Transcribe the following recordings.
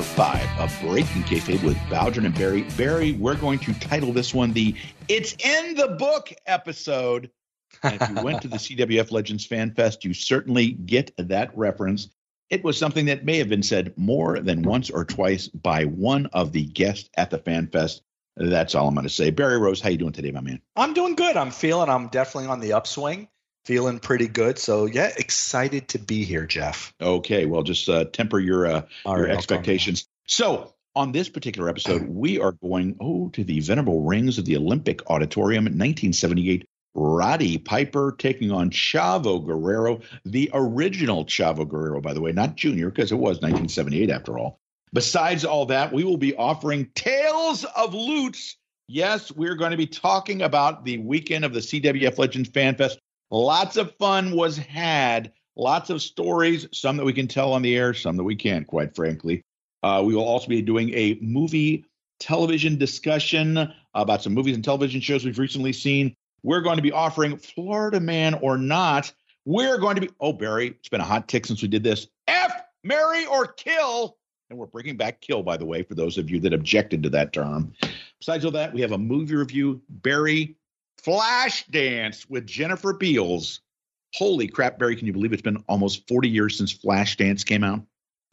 episode 245 of Breaking Kayfabe with Bowdrin and Barry. Barry, we're going to title this one the It's in the Book episode. And if you went to the CWF Legends Fan Fest, you certainly get that reference. It was something that may have been said more than once or twice by one of the guests at the Fan Fest. That's all I'm going to say. Barry Rose, how are you doing today, my man? I'm doing good. I'm feeling I'm definitely on the upswing feeling pretty good. So yeah, excited to be here, Jeff. Okay, well, just uh, temper your uh, your right, expectations. So on this particular episode, we are going oh to the venerable rings of the Olympic Auditorium in 1978. Roddy Piper taking on Chavo Guerrero, the original Chavo Guerrero, by the way, not Junior, because it was 1978 after all. Besides all that, we will be offering Tales of Loots. Yes, we're going to be talking about the weekend of the CWF Legends Fan Fest. Lots of fun was had. Lots of stories, some that we can tell on the air, some that we can't, quite frankly. Uh, we will also be doing a movie television discussion about some movies and television shows we've recently seen. We're going to be offering Florida Man or Not. We're going to be, oh, Barry, it's been a hot tick since we did this. F, marry, or kill. And we're bringing back kill, by the way, for those of you that objected to that term. Besides all that, we have a movie review. Barry, Flashdance with Jennifer Beals. Holy crap, Barry! Can you believe it's been almost 40 years since Flashdance came out?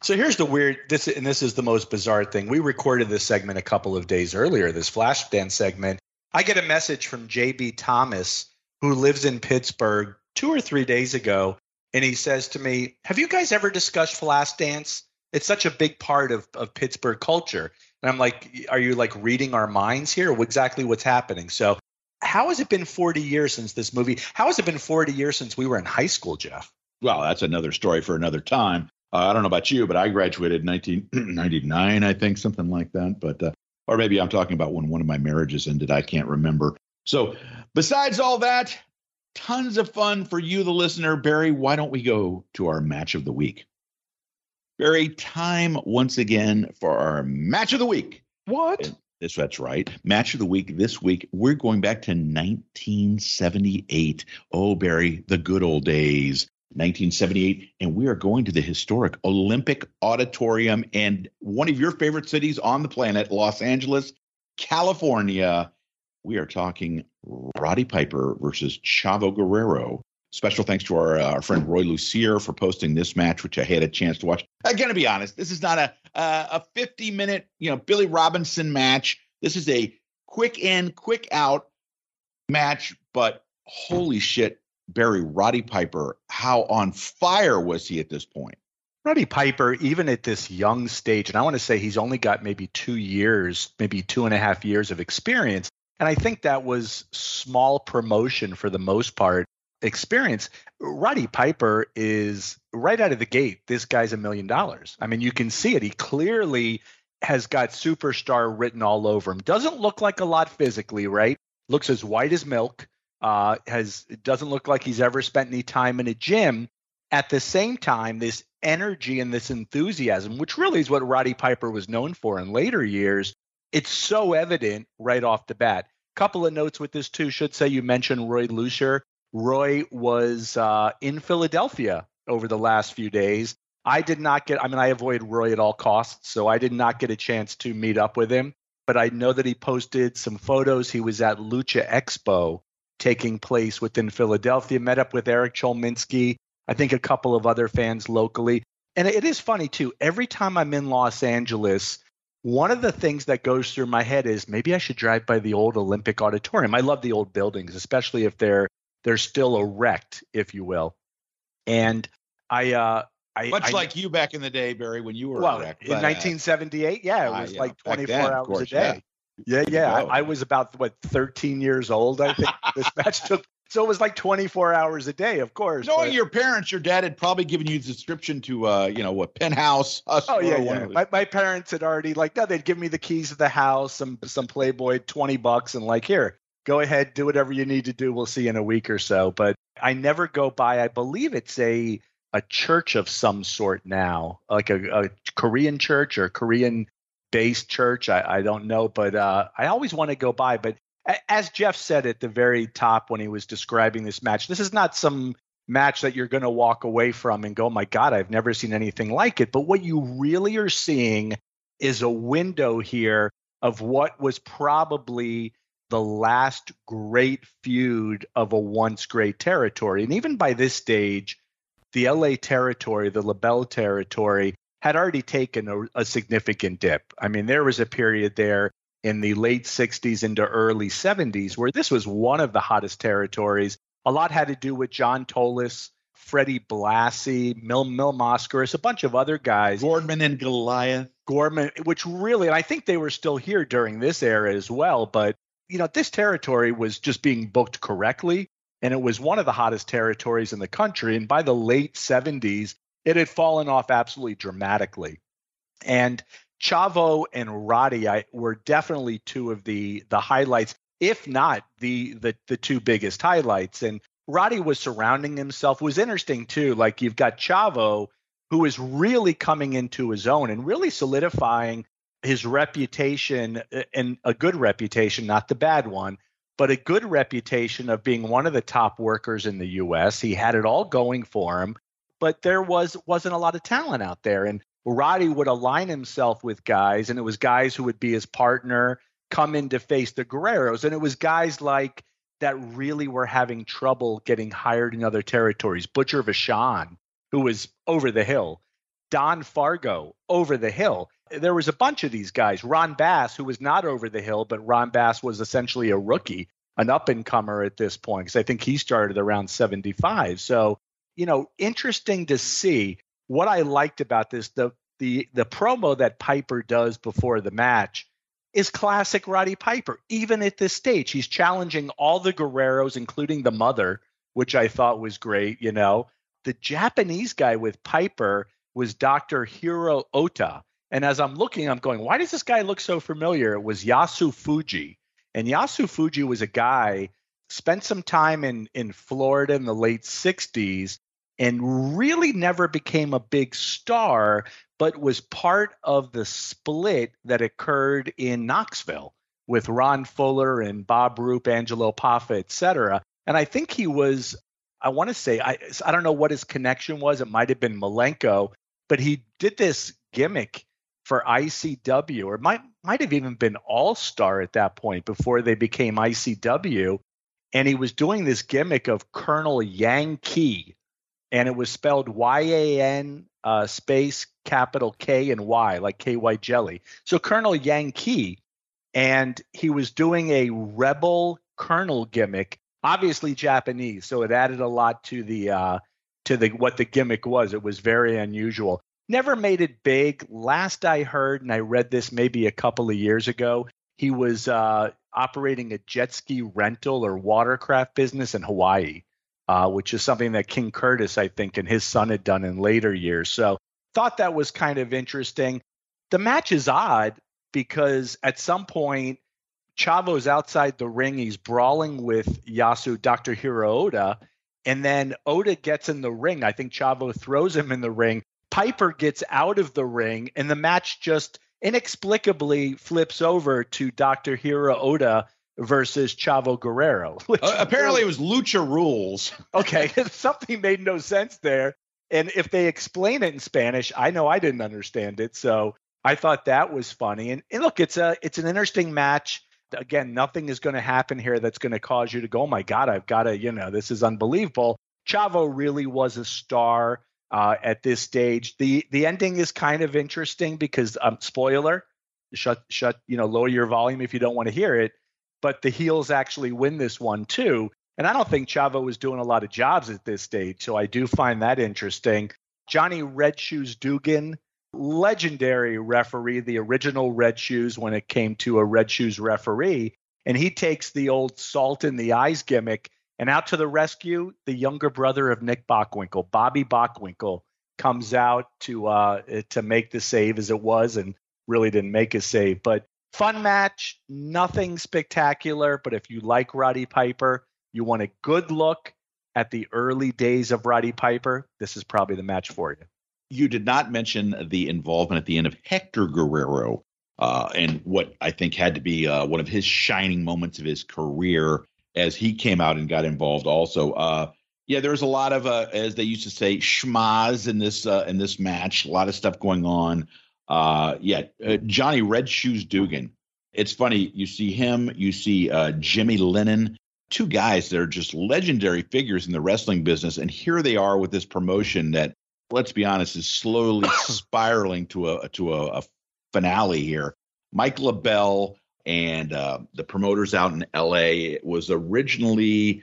So here's the weird this and this is the most bizarre thing. We recorded this segment a couple of days earlier, this Flashdance segment. I get a message from JB Thomas, who lives in Pittsburgh, two or three days ago, and he says to me, Have you guys ever discussed Flashdance? It's such a big part of, of Pittsburgh culture. And I'm like, Are you like reading our minds here? Exactly what's happening. So how has it been 40 years since this movie? How has it been 40 years since we were in high school, Jeff? Well, that's another story for another time. Uh, I don't know about you, but I graduated in 1999, I think, something like that. But uh, or maybe I'm talking about when one of my marriages ended. I can't remember. So, besides all that, tons of fun for you, the listener. Barry, why don't we go to our match of the week? Barry, time once again for our match of the week. What? This that's right. Match of the week this week. We're going back to 1978. Oh, Barry, the good old days. 1978, and we are going to the historic Olympic Auditorium and one of your favorite cities on the planet, Los Angeles, California. We are talking Roddy Piper versus Chavo Guerrero. Special thanks to our, uh, our friend Roy Lucier for posting this match, which I had a chance to watch. I gotta be honest, this is not a uh, a 50 minute, you know, Billy Robinson match. This is a quick in, quick out match, but holy shit, Barry Roddy Piper, how on fire was he at this point? Roddy Piper, even at this young stage, and I want to say he's only got maybe two years, maybe two and a half years of experience. And I think that was small promotion for the most part experience. Roddy Piper is right out of the gate. This guy's a million dollars. I mean, you can see it. He clearly has got superstar written all over him. Doesn't look like a lot physically, right? Looks as white as milk. Uh, has doesn't look like he's ever spent any time in a gym. At the same time, this energy and this enthusiasm, which really is what Roddy Piper was known for in later years, it's so evident right off the bat. Couple of notes with this too. Should say you mentioned Roy Lucier. Roy was uh, in Philadelphia over the last few days. I did not get, I mean, I avoid Roy at all costs, so I did not get a chance to meet up with him. But I know that he posted some photos. He was at Lucha Expo taking place within Philadelphia, met up with Eric Cholminsky, I think a couple of other fans locally. And it is funny too. Every time I'm in Los Angeles, one of the things that goes through my head is maybe I should drive by the old Olympic Auditorium. I love the old buildings, especially if they're they're still erect, if you will. And I, uh, I much I, like you back in the day, Barry, when you were well erect, in 1978. Yeah, it was uh, like 24 then, hours course, a day. Yeah, yeah. yeah. I, I, was about what 13 years old. I think this match took. So it was like 24 hours a day, of course. Knowing but, your parents, your dad had probably given you the subscription to, uh, you know, what penthouse. oh yeah, yeah. My, my parents had already like, no, they'd give me the keys of the house, some some Playboy, 20 bucks, and like, here, go ahead, do whatever you need to do. We'll see in a week or so. But I never go by. I believe it's a a church of some sort now, like a, a Korean church or Korean based church. I, I don't know, but uh, I always want to go by. But as Jeff said at the very top when he was describing this match, this is not some match that you're going to walk away from and go, oh my God, I've never seen anything like it. But what you really are seeing is a window here of what was probably the last great feud of a once great territory. And even by this stage, the LA territory, the LeBell territory, had already taken a, a, significant dip. I mean, there was a period there in the late 60s into early 70s where this was one of the hottest territories. A lot had to do with John Tolos, Freddie Blassie, Mil Mil Mascaras, a bunch of other guys. Gordman and Goliath. Gorman, which really, and I think they were still here during this era as well, but you know, this territory was just being booked correctly. And it was one of the hottest territories in the country. And by the late 70s, it had fallen off absolutely dramatically. And Chavo and Roddy I, were definitely two of the the highlights, if not the the the two biggest highlights. And Roddy was surrounding himself. Was interesting too. Like you've got Chavo, who is really coming into his own and really solidifying his reputation uh, and a good reputation, not the bad one, but a good reputation of being one of the top workers in the US. He had it all going for him, but there was wasn't a lot of talent out there and Roddy would align himself with guys and it was guys who would be his partner come in to face the Guerreros and it was guys like that really were having trouble getting hired in other territories. Butcher Vachon, who was over the hill, Don Fargo over the hill. There was a bunch of these guys. Ron Bass, who was not over the hill, but Ron Bass was essentially a rookie, an up and comer at this point, because I think he started around 75. So, you know, interesting to see. What I liked about this, the the the promo that Piper does before the match is classic Roddy Piper. Even at this stage, he's challenging all the Guerreros, including the mother, which I thought was great. You know, the Japanese guy with Piper was Dr. Hiro Ota. And as I'm looking, I'm going, why does this guy look so familiar? It was Yasu Fuji. And Yasu Fuji was a guy, spent some time in, in Florida in the late 60s and really never became a big star, but was part of the split that occurred in Knoxville with Ron Fuller and Bob Roop, Angelo Poffo, et cetera. And I think he was, I want to say, I, I don't know what his connection was. It might have been Malenko, but he did this gimmick for ICW, or might might have even been All Star at that point before they became ICW, and he was doing this gimmick of Colonel Yankee, and it was spelled Y A N uh, space capital K and Y, like K Y jelly. So Colonel Yankee, and he was doing a rebel colonel gimmick, obviously Japanese, so it added a lot to the uh, to the what the gimmick was. It was very unusual. Never made it big. Last I heard, and I read this maybe a couple of years ago, he was uh, operating a jet ski rental or watercraft business in Hawaii, uh, which is something that King Curtis, I think, and his son had done in later years. So thought that was kind of interesting. The match is odd because at some point Chavo's outside the ring. He's brawling with Yasu, Dr. Hiro Ota, and then Oda gets in the ring. I think Chavo throws him in the ring. Piper gets out of the ring, and the match just inexplicably flips over to Dr. Hiro Oda versus Chavo Guerrero. Uh, apparently, it was Lucha Rules. okay, something made no sense there. And if they explain it in Spanish, I know I didn't understand it. So I thought that was funny. And, and look, it's a it's an interesting match again, nothing is going to happen here that's going to cause you to go, oh my God, I've got to, you know, this is unbelievable. Chavo really was a star uh, at this stage. The the ending is kind of interesting because um, spoiler, shut shut you know lower your volume if you don't want to hear it. But the heels actually win this one too. And I don't think Chavo was doing a lot of jobs at this stage, so I do find that interesting. Johnny Red Shoes Dugan legendary referee, the original Red Shoes when it came to a Red Shoes referee. And he takes the old salt in the eyes gimmick and out to the rescue, the younger brother of Nick Bockwinkel, Bobby Bockwinkel, comes out to uh, to make the save as it was and really didn't make a save. But fun match, nothing spectacular. But if you like Roddy Piper, you want a good look at the early days of Roddy Piper, this is probably the match for you you did not mention the involvement at the end of Hector Guerrero uh, and what I think had to be uh, one of his shining moments of his career as he came out and got involved also. Uh, Yeah, there was a lot of, uh, as they used to say, schmaz in this uh, in this match. A lot of stuff going on. Uh, yeah, uh, Johnny Red Shoes Dugan. It's funny. You see him. You see uh, Jimmy Lennon. Two guys that are just legendary figures in the wrestling business, and here they are with this promotion that, let's be honest, is slowly spiraling to a to a, a finale here. Mike LeBell and uh, the promoters out in L.A. It was originally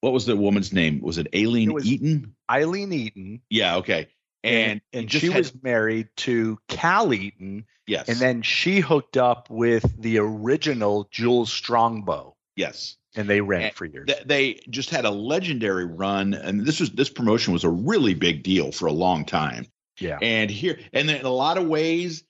what was the woman's name? Was it Aileen it was Eaton? Aileen Eaton. Yeah. Okay. And and, and she had, was married to Cal Eaton. Yes. And then she hooked up with the original Jules Strongbow. Yes. And they ran and for years. Th- they just had a legendary run, and this was this promotion was a really big deal for a long time. Yeah. And here, and in a lot of ways,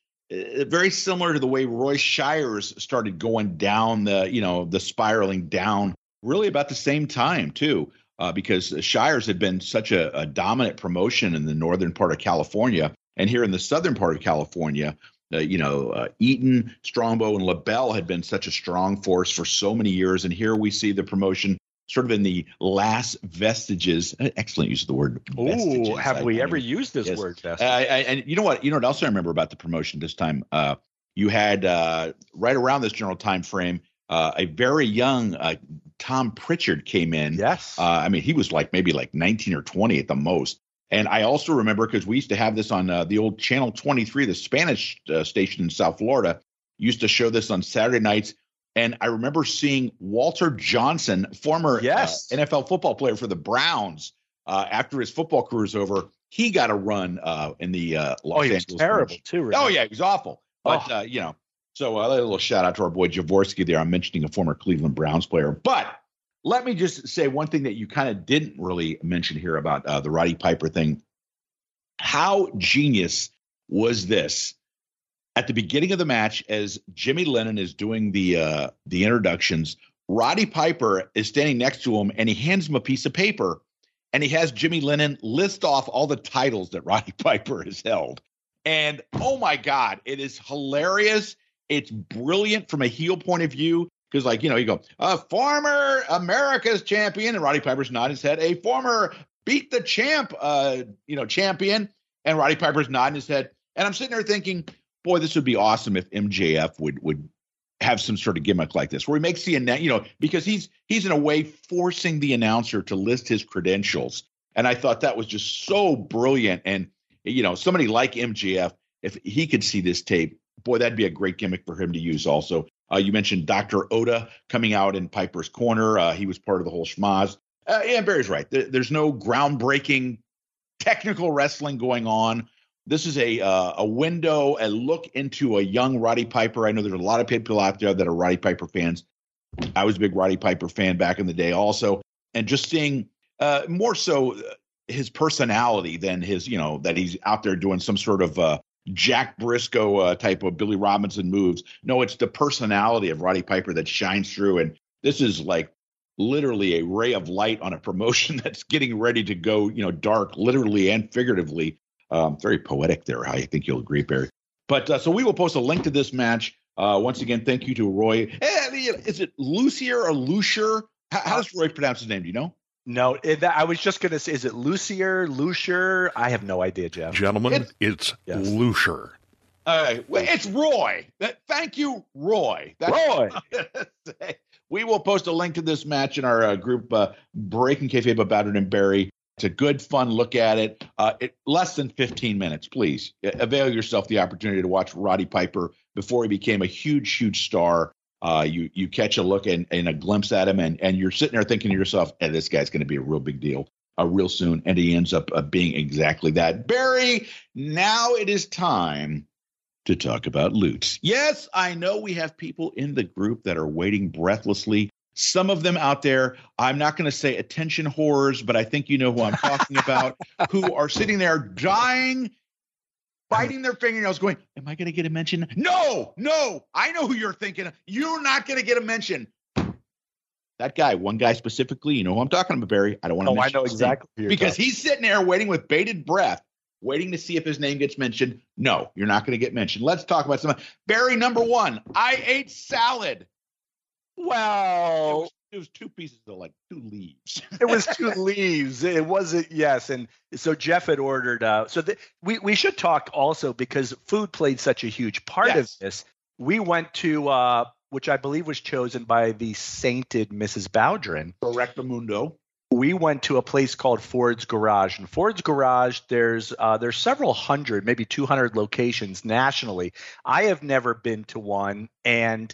very similar to the way Roy Shire's started going down the, you know, the spiraling down really about the same time too, uh, because Shire's had been such a, a, dominant promotion in the northern part of California, and here in the southern part of California, uh, you know, uh, Eaton, Strongbow, and LeBell had been such a strong force for so many years, and here we see the promotion sort of in the last vestiges. Uh, excellent use of the word. Oh, have I, we I ever used this yes. word? Uh, and you know what? You know what else I remember about the promotion this time? Uh, you had uh, right around this general time frame. Uh, a very young uh, Tom Pritchard came in. Yes. Uh, I mean, he was like maybe like 19 or 20 at the most. And I also remember because we used to have this on uh, the old Channel 23, the Spanish uh, station in South Florida, used to show this on Saturday nights. And I remember seeing Walter Johnson, former uh, yes. NFL football player for the Browns, uh, after his football career was over, he got a run uh, in the Los oh, he Angeles. Was terrible too. Remember? Oh yeah, he was awful. But oh. you know, so uh, a little shout out to our boy Jaworski there. I'm mentioning a former Cleveland Browns player. But let me just say one thing that you kind of didn't really mention here about uh, the Roddy Piper thing. How genius was this? At the beginning of the match, as Jimmy Lennon is doing the uh, the introductions, Roddy Piper is standing next to him and he hands him a piece of paper and he has Jimmy Lennon list off all the titles that Roddy Piper has held. And oh my God, it is hilarious. It's brilliant from a heel point of view because, like, you know, you go, a former America's champion, and Roddy Piper's nodding his head, a former beat the champ, uh, you know, champion, and Roddy Piper's nodding his head. And I'm sitting there thinking, boy, this would be awesome if MJF would would have some sort of gimmick like this, where he makes the you know, because he's he's in a way forcing the announcer to list his credentials. And I thought that was just so brilliant. And you know, somebody like MJF, if he could see this tape, boy, that'd be a great gimmick for him to use also. Uh, you mentioned Dr. Oda coming out in Piper's Corner. Uh, he was part of the whole schmaz. Uh, and Barry's right. There, there's no groundbreaking technical wrestling going on. This is a uh, a window, a look into a young Roddy Piper. I know there's a lot of people out there that are Roddy Piper fans. I was a big Roddy Piper fan back in the day, also, and just seeing uh, more so his personality than his, you know, that he's out there doing some sort of uh, Jack Brisco uh, type of Billy Robinson moves. No, it's the personality of Roddy Piper that shines through. And this is like literally a ray of light on a promotion that's getting ready to go, you know, dark, literally and figuratively. Um, very poetic there. I think you'll agree, Barry. But uh, so we will post a link to this match. Uh, once again, thank you to Roy. Eh, is it Lucier or Lucier? How, how does Roy pronounce his name? Do you know? No, it, I was just going to say, is it Lucier, Lucier? I have no idea, Jeff. Gentlemen, it's, it's yes. Lucier. Uh, it's Roy. Thank you, Roy. That's Roy. we will post a link to this match in our uh, group, uh, Breaking Kayfabe about it and Barry. It's a good, fun look at it. Uh, it. Less than 15 minutes, please. Avail yourself the opportunity to watch Roddy Piper before he became a huge, huge star uh, you you catch a look and, and a glimpse at him, and and you're sitting there thinking to yourself, hey, this guy's going to be a real big deal, uh, real soon, and he ends up uh, being exactly that. Barry, now it is time to talk about loots. Yes, I know we have people in the group that are waiting breathlessly. Some of them out there, I'm not going to say attention whores, but I think you know who I'm talking about, who are sitting there dying biting their fingernails, going, Am I going to get a mention? No, no, I know who you're thinking. You're not going to get a mention. That guy, one guy specifically, you know who I'm talking about, Barry. I don't want to. Oh, I know exactly. Because he's sitting there waiting with bated breath, waiting to see if his name gets mentioned. No, you're not going to get mentioned. Let's talk about some. Barry, number one, I ate salad. Well, it was two pieces of like two leaves. it was two leaves. It wasn't yes, and so Jeff had ordered. Uh, so the, we we should talk also because food played such a huge part yes. of this. We went to uh, which I believe was chosen by the sainted Mrs. Bowdrin. Correctamundo. We went to a place called Ford's Garage. And Ford's Garage, there's uh, there's several hundred, maybe 200 locations nationally. I have never been to one, and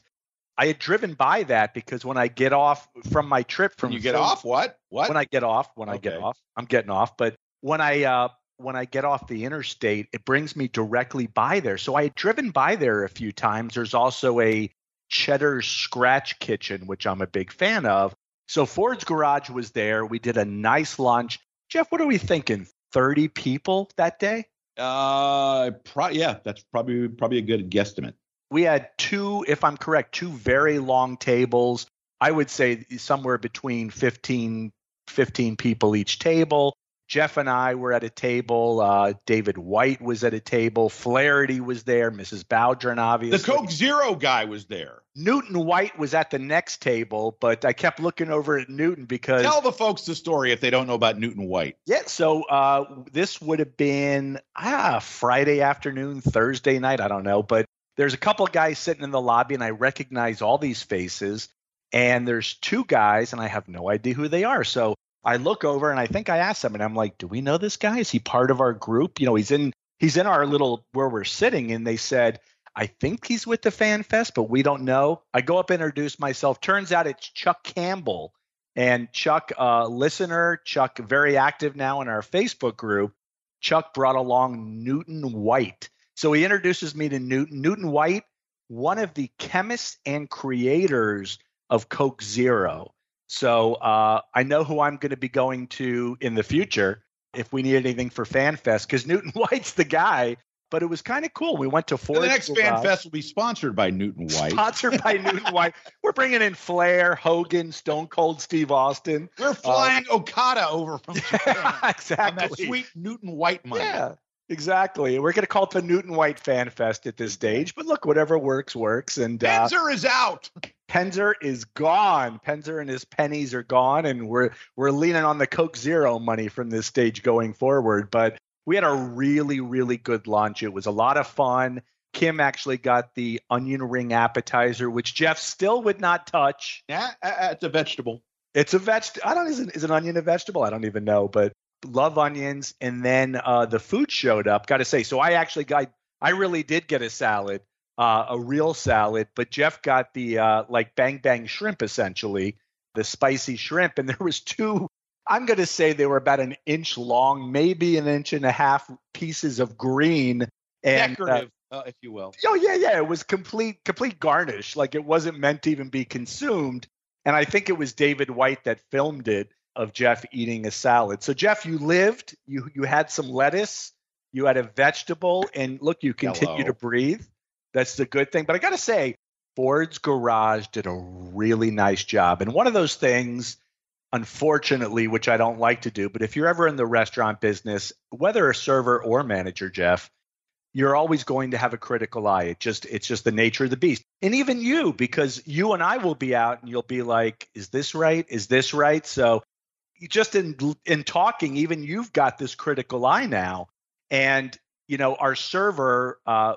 I had driven by that because when I get off from my trip from you get off? What? What? When I get off when okay. I get off I'm getting off but when I uh when I get off the interstate it brings me directly by there. So I had driven by there a few times. There's also a cheddar scratch kitchen which I'm a big fan of. So Ford's garage was there. We did a nice lunch. Jeff what are we thinking 30 people that day? Uh pro- yeah that's probably probably a good guesstimate we had two, if I'm correct, two very long tables. I would say somewhere between 15, 15 people each table. Jeff and I were at a table. Uh, David White was at a table. Flaherty was there. Mrs. Bowdrin, obviously. The Coke Zero guy was there. Newton White was at the next table, but I kept looking over at Newton because. Tell the folks the story if they don't know about Newton White. Yeah, so uh, this would have been ah, Friday afternoon, Thursday night. I don't know, but there's a couple guys sitting in the lobby and I recognize all these faces. And there's two guys and I have no idea who they are. So I look over and I think I asked them and I'm like, do we know this guy? Is he part of our group? You know, he's in he's in our little where we're sitting. And they said, I think he's with the Fan Fest, but we don't know. I go up, introduce myself. Turns out it's Chuck Campbell. And Chuck, uh, listener, Chuck, very active now in our Facebook group. Chuck brought along Newton White. So he introduces me to Newton. Newton White, one of the chemists and creators of Coke Zero. So uh, I know who I'm going to be going to in the future if we need anything for FanFest because Newton White's the guy. But it was kind of cool. We went to Ford. The next FanFest will be sponsored by Newton White. Sponsored by Newton White. We're bringing in Flair, Hogan, Stone Cold Steve Austin. We're flying uh, Okada over from Japan. exactly. On that sweet Newton White money. Yeah. Exactly. We're going to call it the Newton White Fan Fest at this stage, but look, whatever works, works. And uh, Penzer is out. Penzer is gone. Penzer and his pennies are gone, and we're we're leaning on the Coke Zero money from this stage going forward. But we had a really, really good lunch. It was a lot of fun. Kim actually got the onion ring appetizer, which Jeff still would not touch. Yeah, it's a vegetable. It's a vegetable. I don't. Is, is an onion a vegetable? I don't even know. But love onions. And then uh, the food showed up. Got to say, so I actually got, I really did get a salad, uh, a real salad. But Jeff got the uh, like bang bang shrimp essentially, the spicy shrimp, and there was two. I'm going to say they were about an inch long, maybe an inch and a half pieces of green and uh, decorative, uh, if you will. Oh yeah, yeah. It was complete, complete garnish. Like it wasn't meant to even be consumed. And I think it was David White that filmed it of Jeff eating a salad. So Jeff, you lived, you you had some lettuce, you had a vegetable, and look, you continue Hello. to breathe. That's the good thing. But I got to say, Ford's Garage did a really nice job. And one of those things, unfortunately, which I don't like to do, but if you're ever in the restaurant business, whether a server or manager, Jeff, you're always going to have a critical eye. It just it's just the nature of the beast. And even you, because you and I will be out and you'll be like, is this right? Is this right? So just in in talking, even you've got this critical eye now. And you know, our server, uh,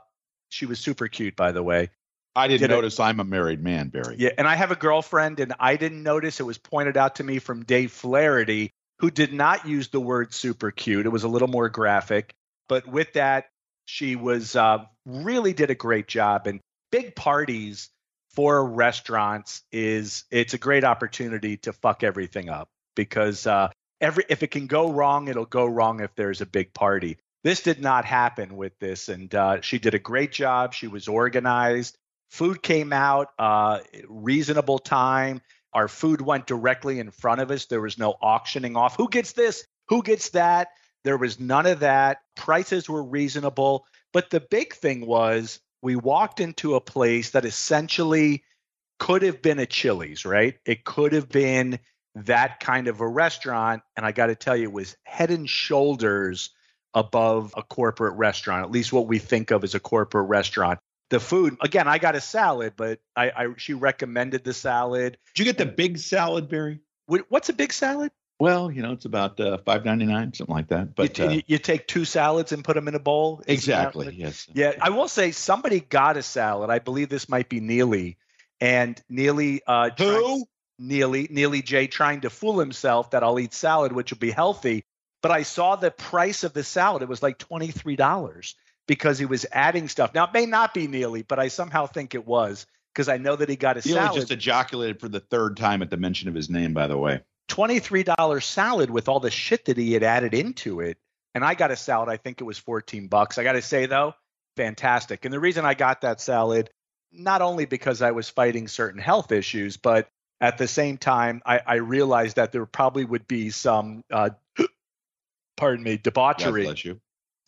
she was super cute, by the way. I didn't did notice. i I'm a married man, Barry. Yeah, and I have a girlfriend, and I didn't notice. It was pointed out to me from Dave Flaherty, who did not use the word super cute. It was a little more graphic, but with that, she was uh, really did a great job. And big parties for restaurants is it's a great opportunity to fuck everything up because uh, every if it can go wrong, it'll go wrong if there's a big party. This did not happen with this, and uh, she did a great job. She was organized. Food came out uh, reasonable time. Our food went directly in front of us. There was no auctioning off. Who gets this? Who gets that? There was none of that. Prices were reasonable. But the big thing was we walked into a place that essentially could have been a Chili's, right? It could have been that kind of a restaurant. And I got to tell you, it was head and shoulders above a corporate restaurant, at least what we think of as a corporate restaurant. the food. Again, I got a salad, but I, I she recommended the salad. Did you get the big salad, Barry? What's a big salad? Well, you know, it's about uh, five ninety nine, something like that. But you, uh, you, take two salads and put them in a bowl. Exactly. Yes. Yeah, I will say somebody got a salad. I believe this might be Neely, and Neely. Uh, Who? Neely Neely J trying to fool himself that I'll eat salad, which will be healthy. But I saw the price of the salad; it was like twenty three dollars because he was adding stuff. Now it may not be Neely, but I somehow think it was because I know that he got a Neely salad. just ejaculated for the third time at the mention of his name, by the way. $23 salad with all the shit that he had added into it. And I got a salad, I think it was 14 bucks. I got to say though, fantastic. And the reason I got that salad, not only because I was fighting certain health issues, but at the same time, I, I realized that there probably would be some, uh, pardon me, debauchery. bless you.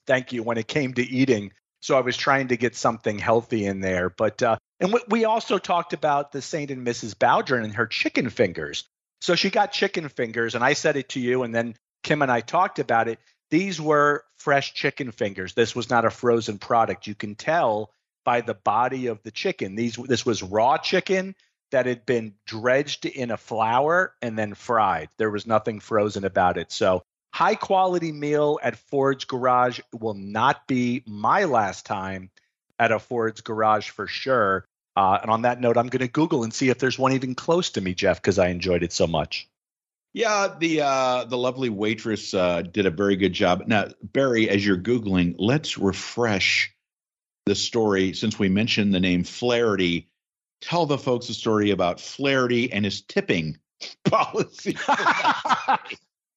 Thank you. When it came to eating, so I was trying to get something healthy in there. But uh, and we also talked about the Saint and Mrs. Bowdrin and her chicken fingers. So she got chicken fingers, and I said it to you, and then Kim and I talked about it. These were fresh chicken fingers. This was not a frozen product. You can tell by the body of the chicken. These this was raw chicken that had been dredged in a flour and then fried. There was nothing frozen about it. So high quality meal at Ford's Garage will not be my last time at a Ford's Garage for sure. Uh, and on that note, I'm going to Google and see if there's one even close to me, Jeff, because I enjoyed it so much. Yeah, the uh, the lovely waitress uh, did a very good job. Now, Barry, as you're googling, let's refresh the story since we mentioned the name Flaherty. Tell the folks a story about Flaherty and his tipping policy.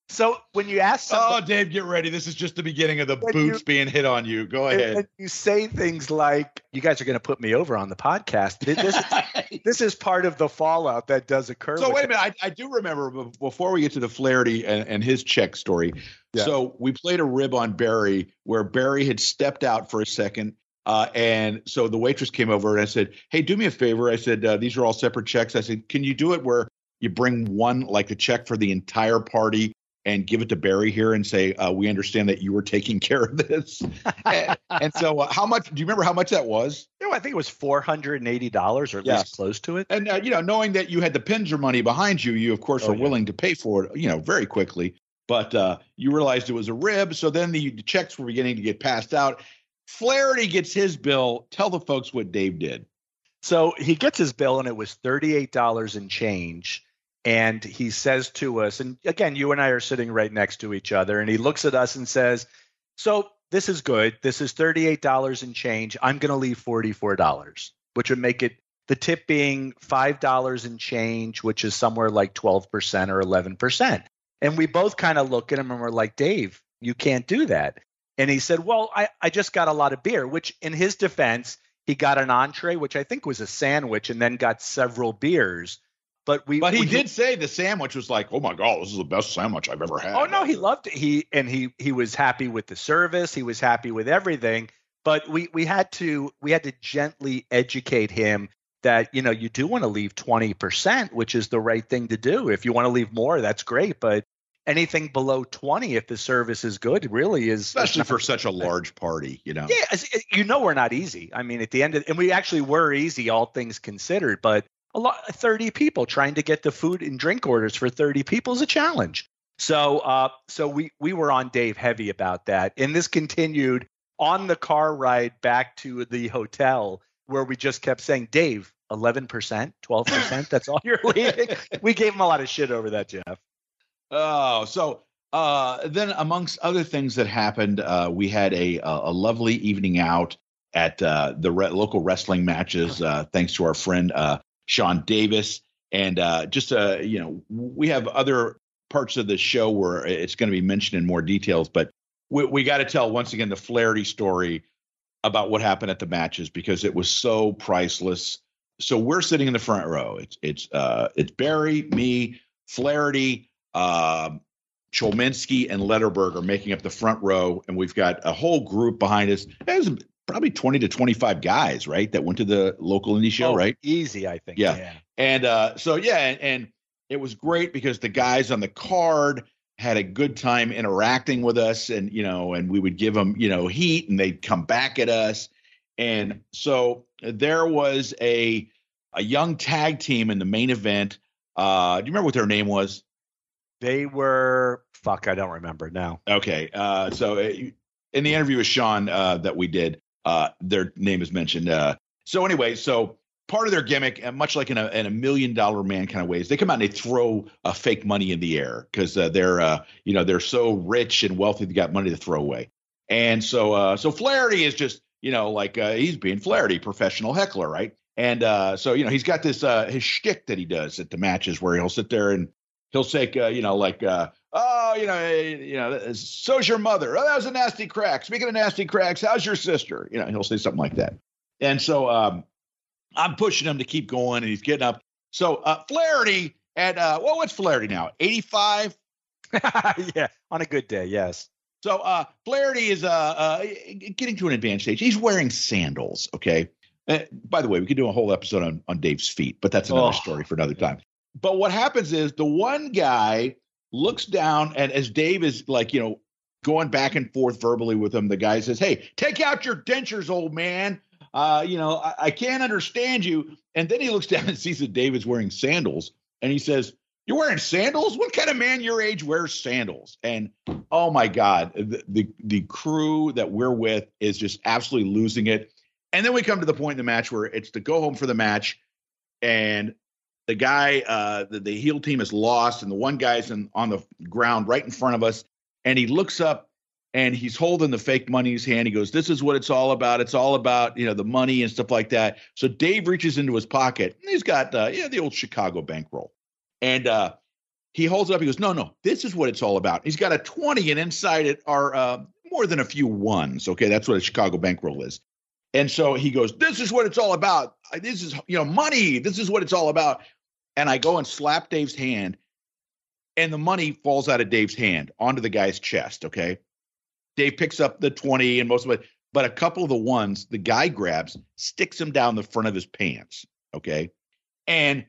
So when you ask, oh, somebody, oh, Dave, get ready. This is just the beginning of the boots you, being hit on you. Go ahead. And you say things like, "You guys are going to put me over on the podcast." This, is, this is part of the fallout that does occur. So wait a minute. I, I, do remember before we get to the Flaherty and, and his check story. Yeah. So we played a rib on Barry where Barry had stepped out for a second. Uh, and so the waitress came over and I said, "Hey, do me a favor." I said, uh, "These are all separate checks." I said, "Can you do it where you bring one, like a check for the entire party, and give it to Barry here and say, uh, "We understand that you were taking care of this." and, and, so, uh, how much? Do you remember how much that was? You know, I think it was four hundred and eighty dollars, or at yes. least close to it. And uh, you know, knowing that you had the Penzer money behind you, you of course oh, were yeah. willing to pay for it. You know, very quickly. But uh, you realized it was a rib, so then the, the checks were beginning to get passed out. Flaherty gets his bill. Tell the folks what Dave did. So he gets his bill, and it was thirty-eight dollars and change and he says to us, and again, you and I are sitting right next to each other, and he looks at us and says, So this is good. This is $38 and change. I'm going to leave $44, which would make it the tip being $5 and change, which is somewhere like 12% or 11%. And we both kind of look at him and we're like, Dave, you can't do that. And he said, Well, I, I just got a lot of beer, which in his defense, he got an entree, which I think was a sandwich, and then got several beers. But we But he we, did say the sandwich was like, "Oh my god, this is the best sandwich I've ever had." Oh no, he loved it. He and he he was happy with the service, he was happy with everything, but we we had to we had to gently educate him that you know you do want to leave 20%, which is the right thing to do. If you want to leave more, that's great, but anything below 20 if the service is good really is especially for such a large party you know. Yeah you know we're not easy. I mean at the end of and we actually were easy all things considered but a lot 30 people trying to get the food and drink orders for 30 people is a challenge. So uh, so we we were on dave heavy about that and this continued on the car ride back to the hotel where we just kept saying dave 11% 12% that's all you're leaving? We gave him a lot of shit over that jeff oh so uh, then amongst other things that happened uh, we had a, a lovely evening out at uh, the re- local wrestling matches uh, thanks to our friend uh, Sean Davis, and uh, just you know, we have other parts of the show where it's going to be mentioned in more details, but we, we got to tell once again the Flaherty story about what happened at the matches because it was so priceless. So we're sitting in the front row. It's it's it's Barry, me, Flaherty, um, Cholminsky, and Letterberg are making up the front row, and we've got a whole group behind us. There's probably 20 to 25 guys, right? That went to the local indie show, oh, right? Easy, I think. Yeah. yeah. And uh, so, yeah, and, and, it was great because the guys on the card had a good time interacting with us and, you know, and we would give them, you know, heat and they'd come back at us. And so there was a a young tag team in the main event. Uh, do you remember what their name was? They were fuck. I don't remember now. Okay. Uh, so uh, in the interview with Sean uh, that we did, uh, their name is mentioned. Uh, so anyway, so part of their gimmick, and much like in a, in a million dollar man kind of ways, they come out and they throw uh, fake money in the air because uh, they're uh, you know they're so rich and wealthy they got money to throw away. And so uh, so Flaherty is just you know like he's being Flaherty, professional heckler, right? And uh, so you know he's got this uh, his shtick that he does at the matches where he'll sit there and he'll say uh, you know like uh, oh you know you know so's your mother oh that was a nasty crack. Speaking of nasty cracks, how's your sister? You know he'll say something like that. And so um, I'm pushing him to keep going, and he's getting up. So uh, Flaherty at uh, well, what's Flaherty now? 85. yeah, on a good day, yes. So uh, Flaherty is uh, uh, getting to an advanced stage. He's wearing sandals. Okay. Uh, by the way, we could do a whole episode on on Dave's feet, but that's another oh. story for another time. But what happens is the one guy looks down, and as Dave is like, you know, going back and forth verbally with him, the guy says, "Hey, take out your dentures, old man." uh, you know, I, I can't understand you. And then he looks down and sees that David's wearing sandals and he says, You're wearing sandals? What kind of man your age wears sandals? And oh my God, the, the, the crew that we're with is just absolutely losing it. And then we come to the point in the match where it's to go home for the match, and the guy, uh, the, the heel team is lost, and the one guy's in, on the ground right in front of us, and he looks up and he's holding the fake money in his hand. He goes, "This is what it's all about. It's all about you know the money and stuff like that." So Dave reaches into his pocket. And he's got uh, yeah the old Chicago bankroll, and uh, he holds it up. He goes, "No, no, this is what it's all about." He's got a twenty, and inside it are uh, more than a few ones. Okay, that's what a Chicago bankroll is. And so he goes, "This is what it's all about. This is you know money. This is what it's all about." And I go and slap Dave's hand, and the money falls out of Dave's hand onto the guy's chest. Okay Dave picks up the 20 and most of it, but a couple of the ones the guy grabs, sticks them down the front of his pants. Okay. And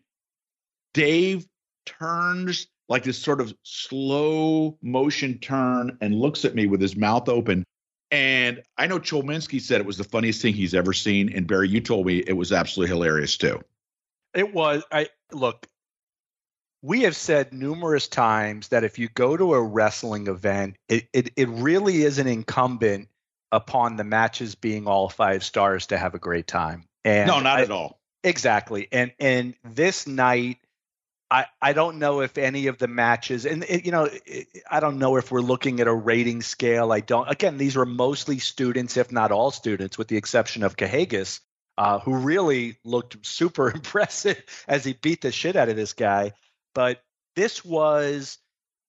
Dave turns like this sort of slow motion turn and looks at me with his mouth open. And I know Cholminsky said it was the funniest thing he's ever seen. And Barry, you told me it was absolutely hilarious too. It was. I look, we have said numerous times that if you go to a wrestling event, it, it, it really isn't incumbent upon the matches being all five stars to have a great time. And no, not I, at all. Exactly. And and this night, I I don't know if any of the matches, and it, you know, it, I don't know if we're looking at a rating scale. I don't. Again, these were mostly students, if not all students, with the exception of Cahagas, uh, who really looked super impressive as he beat the shit out of this guy but this was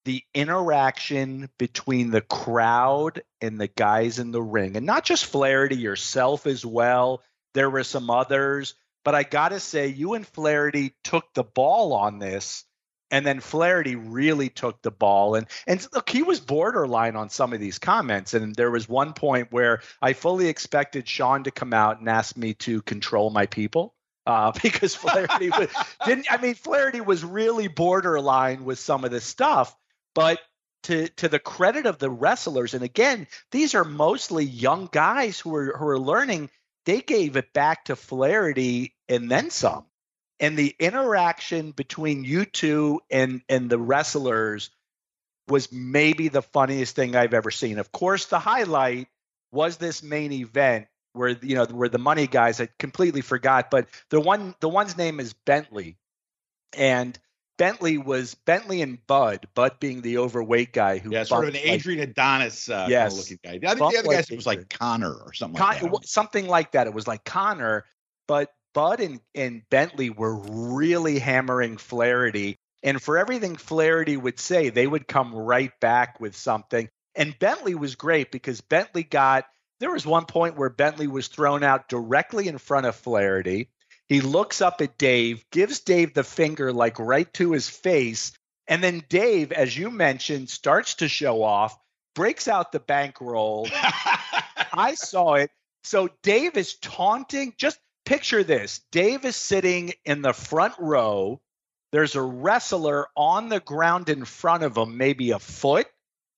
the interaction between the crowd and the guys in the ring, and not just Flaherty, yourself as well. There were some others, but I got to say, you and Flaherty took the ball on this. And then Flaherty really took the ball, and and look, he was borderline on some of these comments. And there was one point where I fully expected Sean to come out and ask me to control my people, uh, because Flaherty was, didn't. I mean, Flaherty was really borderline with some of this stuff, but to to the credit of the wrestlers, and again, these are mostly young guys who are who are learning. They gave it back to Flaherty and then some. And the interaction between you two and and the wrestlers was maybe the funniest thing I've ever seen. Of course, the highlight was this main event where you know where the money guys I completely forgot, but the one the one's name is Bentley, and Bentley was Bentley and Bud, Bud being the overweight guy who yeah, sort of an Adrian like, Adonis uh, yes, kind of looking guy. I think the other guy was like Connor or something Con- like that. Something like that. It was like Connor, but Bud and, and Bentley were really hammering Flaherty. And for everything Flaherty would say, they would come right back with something. And Bentley was great because Bentley got – there was one point where Bentley was thrown out directly in front of Flaherty. He looks up at Dave, gives Dave the finger like right to his face. And then Dave, as you mentioned, starts to show off, breaks out the bankroll. I saw it. So Dave is taunting. Just picture this Dave is sitting in the front row. There's a wrestler on the ground in front of him, maybe a foot,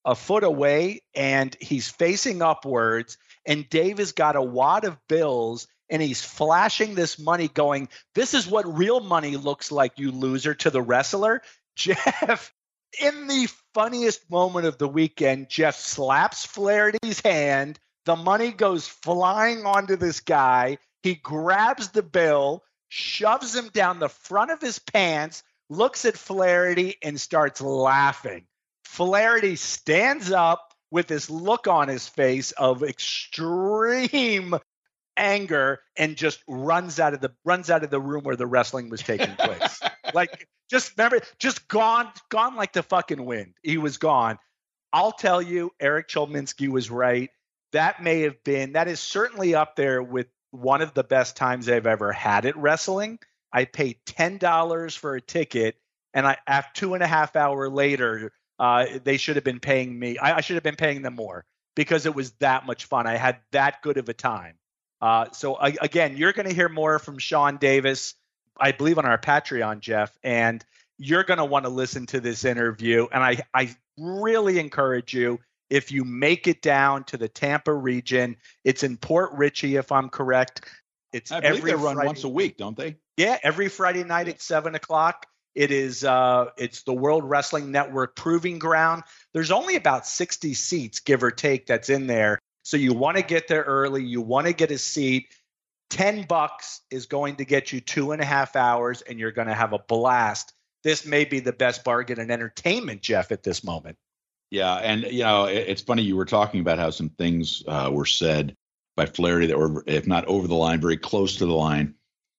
a foot away, and he's facing upwards and Dave has got a wad of bills and he's flashing this money, going, This is what real money looks like, you loser, to the wrestler. Jeff, in the funniest moment of the weekend, Jeff slaps Flaherty's hand. The money goes flying onto this guy. He grabs the bill, shoves him down the front of his pants, looks at Flaherty, and starts laughing. Flaherty stands up with this look on his face of extreme anger and just runs out of the runs out of the room where the wrestling was taking place. like just remember, just gone, gone like the fucking wind. He was gone. I'll tell you, Eric Cholminsky was right. That may have been that is certainly up there with one of the best times I've ever had at wrestling. I paid ten dollars for a ticket, and I after two and a half hour later, uh, they should have been paying me. I, I, should have been paying them more because it was that much fun. I had that good of a time. Uh, so I, again, you're going to hear more from Sean Davis, I believe, on our Patreon, Jeff, and you're going to want to listen to this interview. And I, I really encourage you if you make it down to the Tampa region. It's in Port Richey, if I'm correct. It's I believe every they run Friday, once a week, don't they? Yeah, every Friday night at seven o'clock. It is uh, it's the World Wrestling Network proving ground. There's only about 60 seats, give or take, that's in there. So you want to get there early. You want to get a seat. 10 bucks is going to get you two and a half hours, and you're going to have a blast. This may be the best bargain in entertainment, Jeff, at this moment. Yeah, and you know it's funny you were talking about how some things uh, were said by Flaherty that were, if not over the line, very close to the line.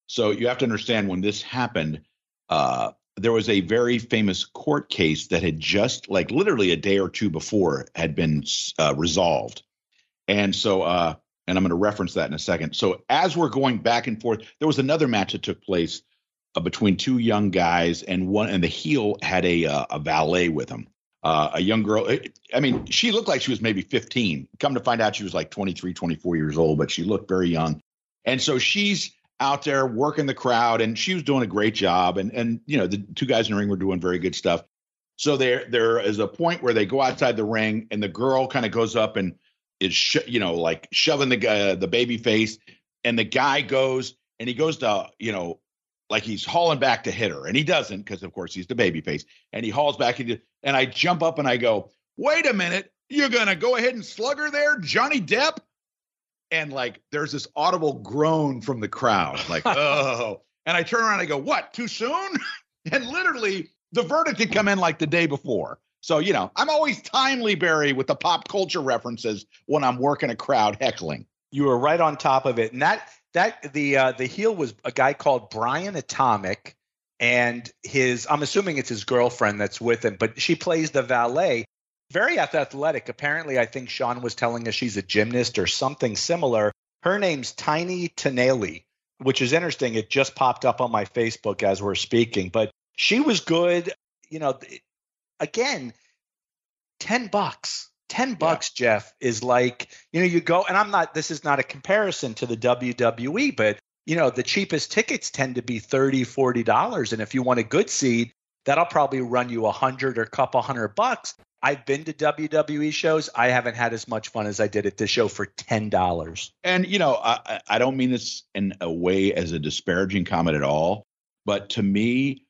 So you have to understand when this happened, uh, there was a very famous court case that had just, like, literally a day or two before, had been uh, resolved, and so uh, and I'm going to reference that in a second. So as we're going back and forth, there was another match that took place uh, between two young guys, and one and the heel had a uh, a valet with him uh, a young girl. I mean, she looked like she was maybe 15. Come to find out, she was like 23, 24 years old, but she looked very young. And so she's out there working the crowd, and she was doing a great job. And and you know, the two guys in the ring were doing very good stuff. So there there is a point where they go outside the ring, and the girl kind of goes up and is sh- you know like shoving the uh, the baby face, and the guy goes and he goes to you know like he's hauling back to hit her, and he doesn't because of course he's the baby face, and he hauls back and, and I jump up and I go, wait a minute, you're gonna go ahead and slug her there, Johnny Depp, and like there's this audible groan from the crowd, like oh, and I turn around and I go, what, too soon? and literally the verdict had come in like the day before. So, you know, I'm always timely, Barry, with the pop culture references when I'm working a crowd heckling. You were right on top of it. And that that the uh, the heel was a guy called Brian Atomic, and his I'm assuming it's his girlfriend that's with him, but she plays the valet. Very athletic. Apparently, I think Sean was telling us she's a gymnast or something similar. Her name's Tiny Tanelli, which is interesting. It just popped up on my Facebook as we're speaking, but she was good. You know, again, ten bucks 10 bucks yeah. jeff is like you know you go and i'm not this is not a comparison to the wwe but you know the cheapest tickets tend to be 30 40 dollars and if you want a good seat that'll probably run you a hundred or a couple hundred bucks. I've been to wwe shows. I haven't had as much fun as i did at this show for ten dollars. And you know I, I don't mean this in a way as a disparaging comment at all but to me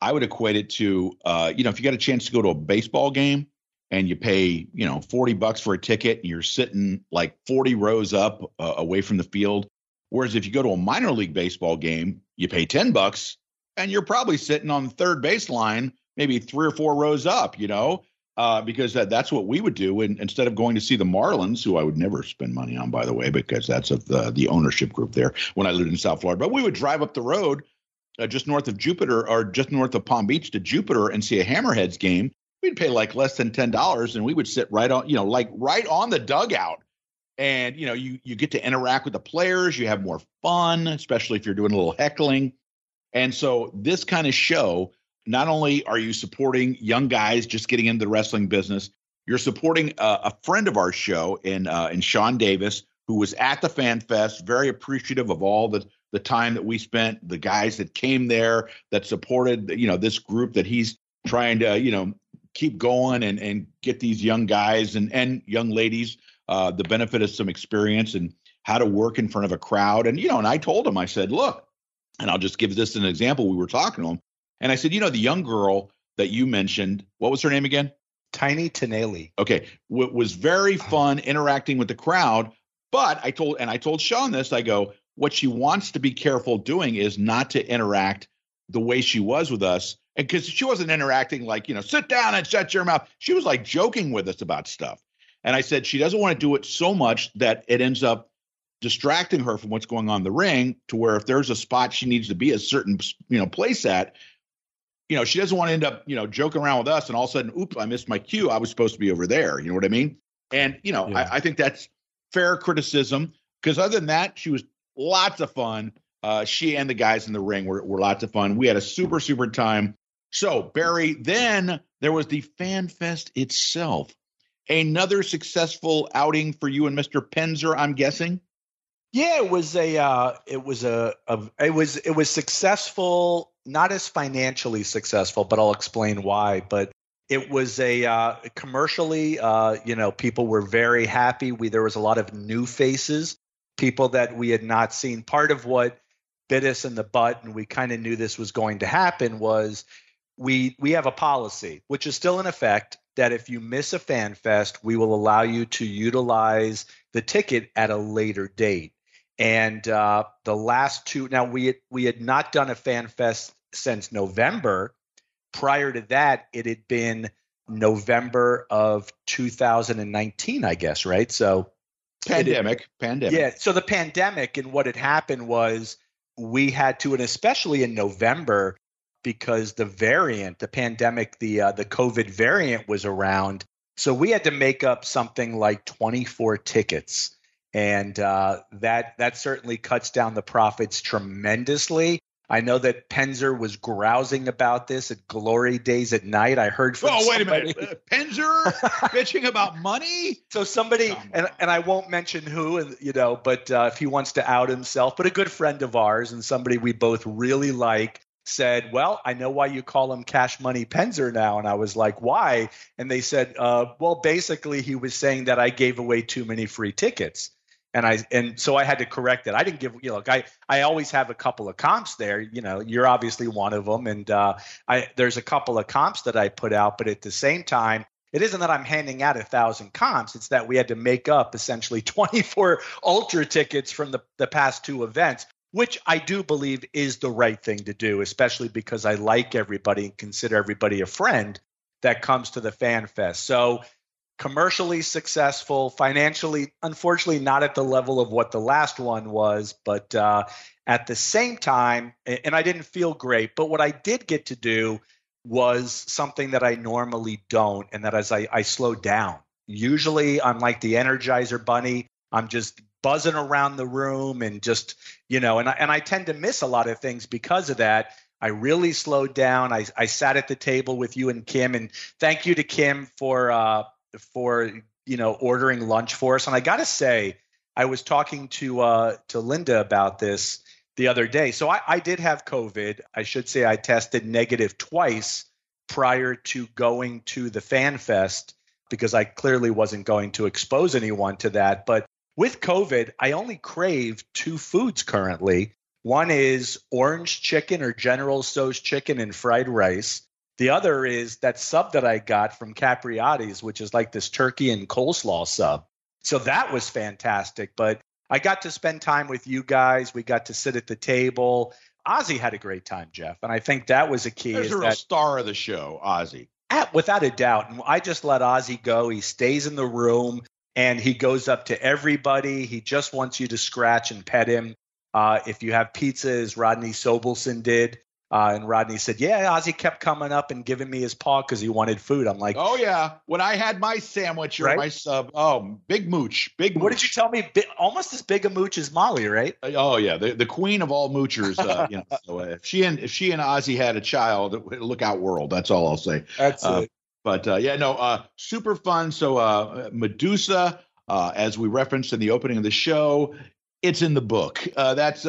i would equate it to uh, you know if you got a chance to go to a baseball game and you pay you know 40 bucks for a ticket and you're sitting like 40 rows up uh, away from the field. Whereas if you go to a minor league baseball game you pay 10 bucks and you're probably sitting on the third baseline maybe three or four rows up you know? Uh, because that, that's what we would do and instead of going to see the marlins who i would never spend money on by the way because that's of the, the ownership group there when i lived in south florida. But we would drive up the road uh, just north of jupiter or just north of palm beach to jupiter and see a hammerheads game we'd pay like less than ten dollars, and we would sit right on, you know, like right on the dugout. And you know, you you get to interact with the players. You have more fun, especially if you're doing a little heckling. And so, this kind of show, not only are you supporting young guys just getting into the wrestling business, you're supporting a, a friend of our show in uh, in Sean Davis, who was at the Fan Fest, very appreciative of all the the time that we spent, the guys that came there that supported, you know, this group that he's trying to, you know, keep going and and get these young guys and and young ladies uh, the benefit of some experience and how to work in front of a crowd. And, you know, and I told him, I said, look, and I'll just give this an example. We were talking to him, and I said, you know, the young girl that you mentioned, what was her name again? Tiny Tenali. Okay, w- was very fun interacting with the crowd. But I told, and I told Sean this. I go, what she wants to be careful doing is not to interact the way she was with us, and because she wasn't interacting like you know, sit down and shut your mouth. She was like joking with us about stuff. And I said she doesn't want to do it so much that it ends up distracting her from what's going on in the ring to where if there's a spot she needs to be a certain you know place at you know she doesn't want to end up you know joking around with us and all of a sudden oops i missed my cue i was supposed to be over there you know what i mean and you know yeah. I, I, think that's fair criticism because other than that she was lots of fun uh, she and the guys in the ring were, were lots of fun we had a super super time so barry then there was the fan fest itself another successful outing for you and mr penzer i'm guessing yeah, it was a uh, it was a, a it was it was successful, not as financially successful, but I'll explain why. But it was a uh, commercially, uh, you know, people were very happy. We there was a lot of new faces, people that we had not seen. Part of what bit us in the butt, and we kind of knew this was going to happen, was we we have a policy which is still in effect that if you miss a fan fest, we will allow you to utilize the ticket at a later date. And uh, the last two, now we had, we had not done a fan fest since November. Prior to that, it had been November of 2019, I guess, right? So pandemic, had, pandemic. Yeah. So the pandemic and what had happened was we had to, and especially in November, because the variant, the pandemic, the uh, the COVID variant was around. So we had to make up something like 24 tickets and uh, that that certainly cuts down the profits tremendously. I know that Penzer was grousing about this at Glory Days at night. I heard from. Oh, wait somebody. a minute, uh, Penzer bitching about money. So somebody, and and I won't mention who, and you know, but uh, if he wants to out himself, but a good friend of ours and somebody we both really like said, "Well, I know why you call him Cash Money Penzer now." And I was like, "Why?" And they said, uh, "Well, basically, he was saying that I gave away too many free tickets." and I and so I had to correct it. I didn't give you know, I I always have a couple of comps there. You know, you're obviously one of them, and uh, I there's a couple of comps that I put out, but at the same time, it isn't that I'm handing out a thousand comps. It's that we had to make up essentially 24 ultra tickets from the the past two events. Which I do believe is the right thing to do, especially because I like everybody and consider everybody a friend that comes to the fan fest. So commercially successful, financially, unfortunately, not at the level of what the last one was, but uh, at the same time, and I didn't feel great, but what I did get to do was something that I normally don't, and that as I, I slowed down. Usually, I'm like the Energizer Bunny. I'm just buzzing around the room and just, you know, and I, and I tend to miss a lot of things because of that. I really slowed down. I, I sat at the table with you and Kim, and thank you to Kim for uh, for you know ordering lunch for us. And I got to say, I was talking to uh, to Linda about this the other day. So I, I did have COVID. I should say I tested negative twice prior to going to the Fan Fest because I clearly wasn't going to expose anyone to that. But with COVID, I only crave two foods currently. One is orange chicken or General Tso's chicken and fried rice. The other is that sub that I got from Capriotti's, which is like this turkey and coleslaw sub. So that was fantastic. But I got to spend time with you guys. We got to sit at the table. Ozzy had a great time, Jeff, and I think that was a key. There's a real that, star of the show, Ozzy. At, without a doubt. And I just let Ozzy go. He stays in the room and he goes up to everybody. He just wants you to scratch and pet him. Uh, if you have pizza, as Rodney Sobelson did, uh, and Rodney said, "Yeah, Ozzy kept coming up and giving me his paw because he wanted food." I'm like, "Oh yeah." When I had my sandwich or right? my sub, oh, big mooch, big. Mooch. What did you tell me? almost as big a mooch as Molly, right? Uh, oh yeah, the, the queen of all moochers. Uh, you know, so uh, if she and if she and Ozzy had a child, look out, world. That's all I'll say. That's uh, it. But uh, yeah, no, super fun. So Medusa, as we referenced in the opening of the show, it's in the book. that's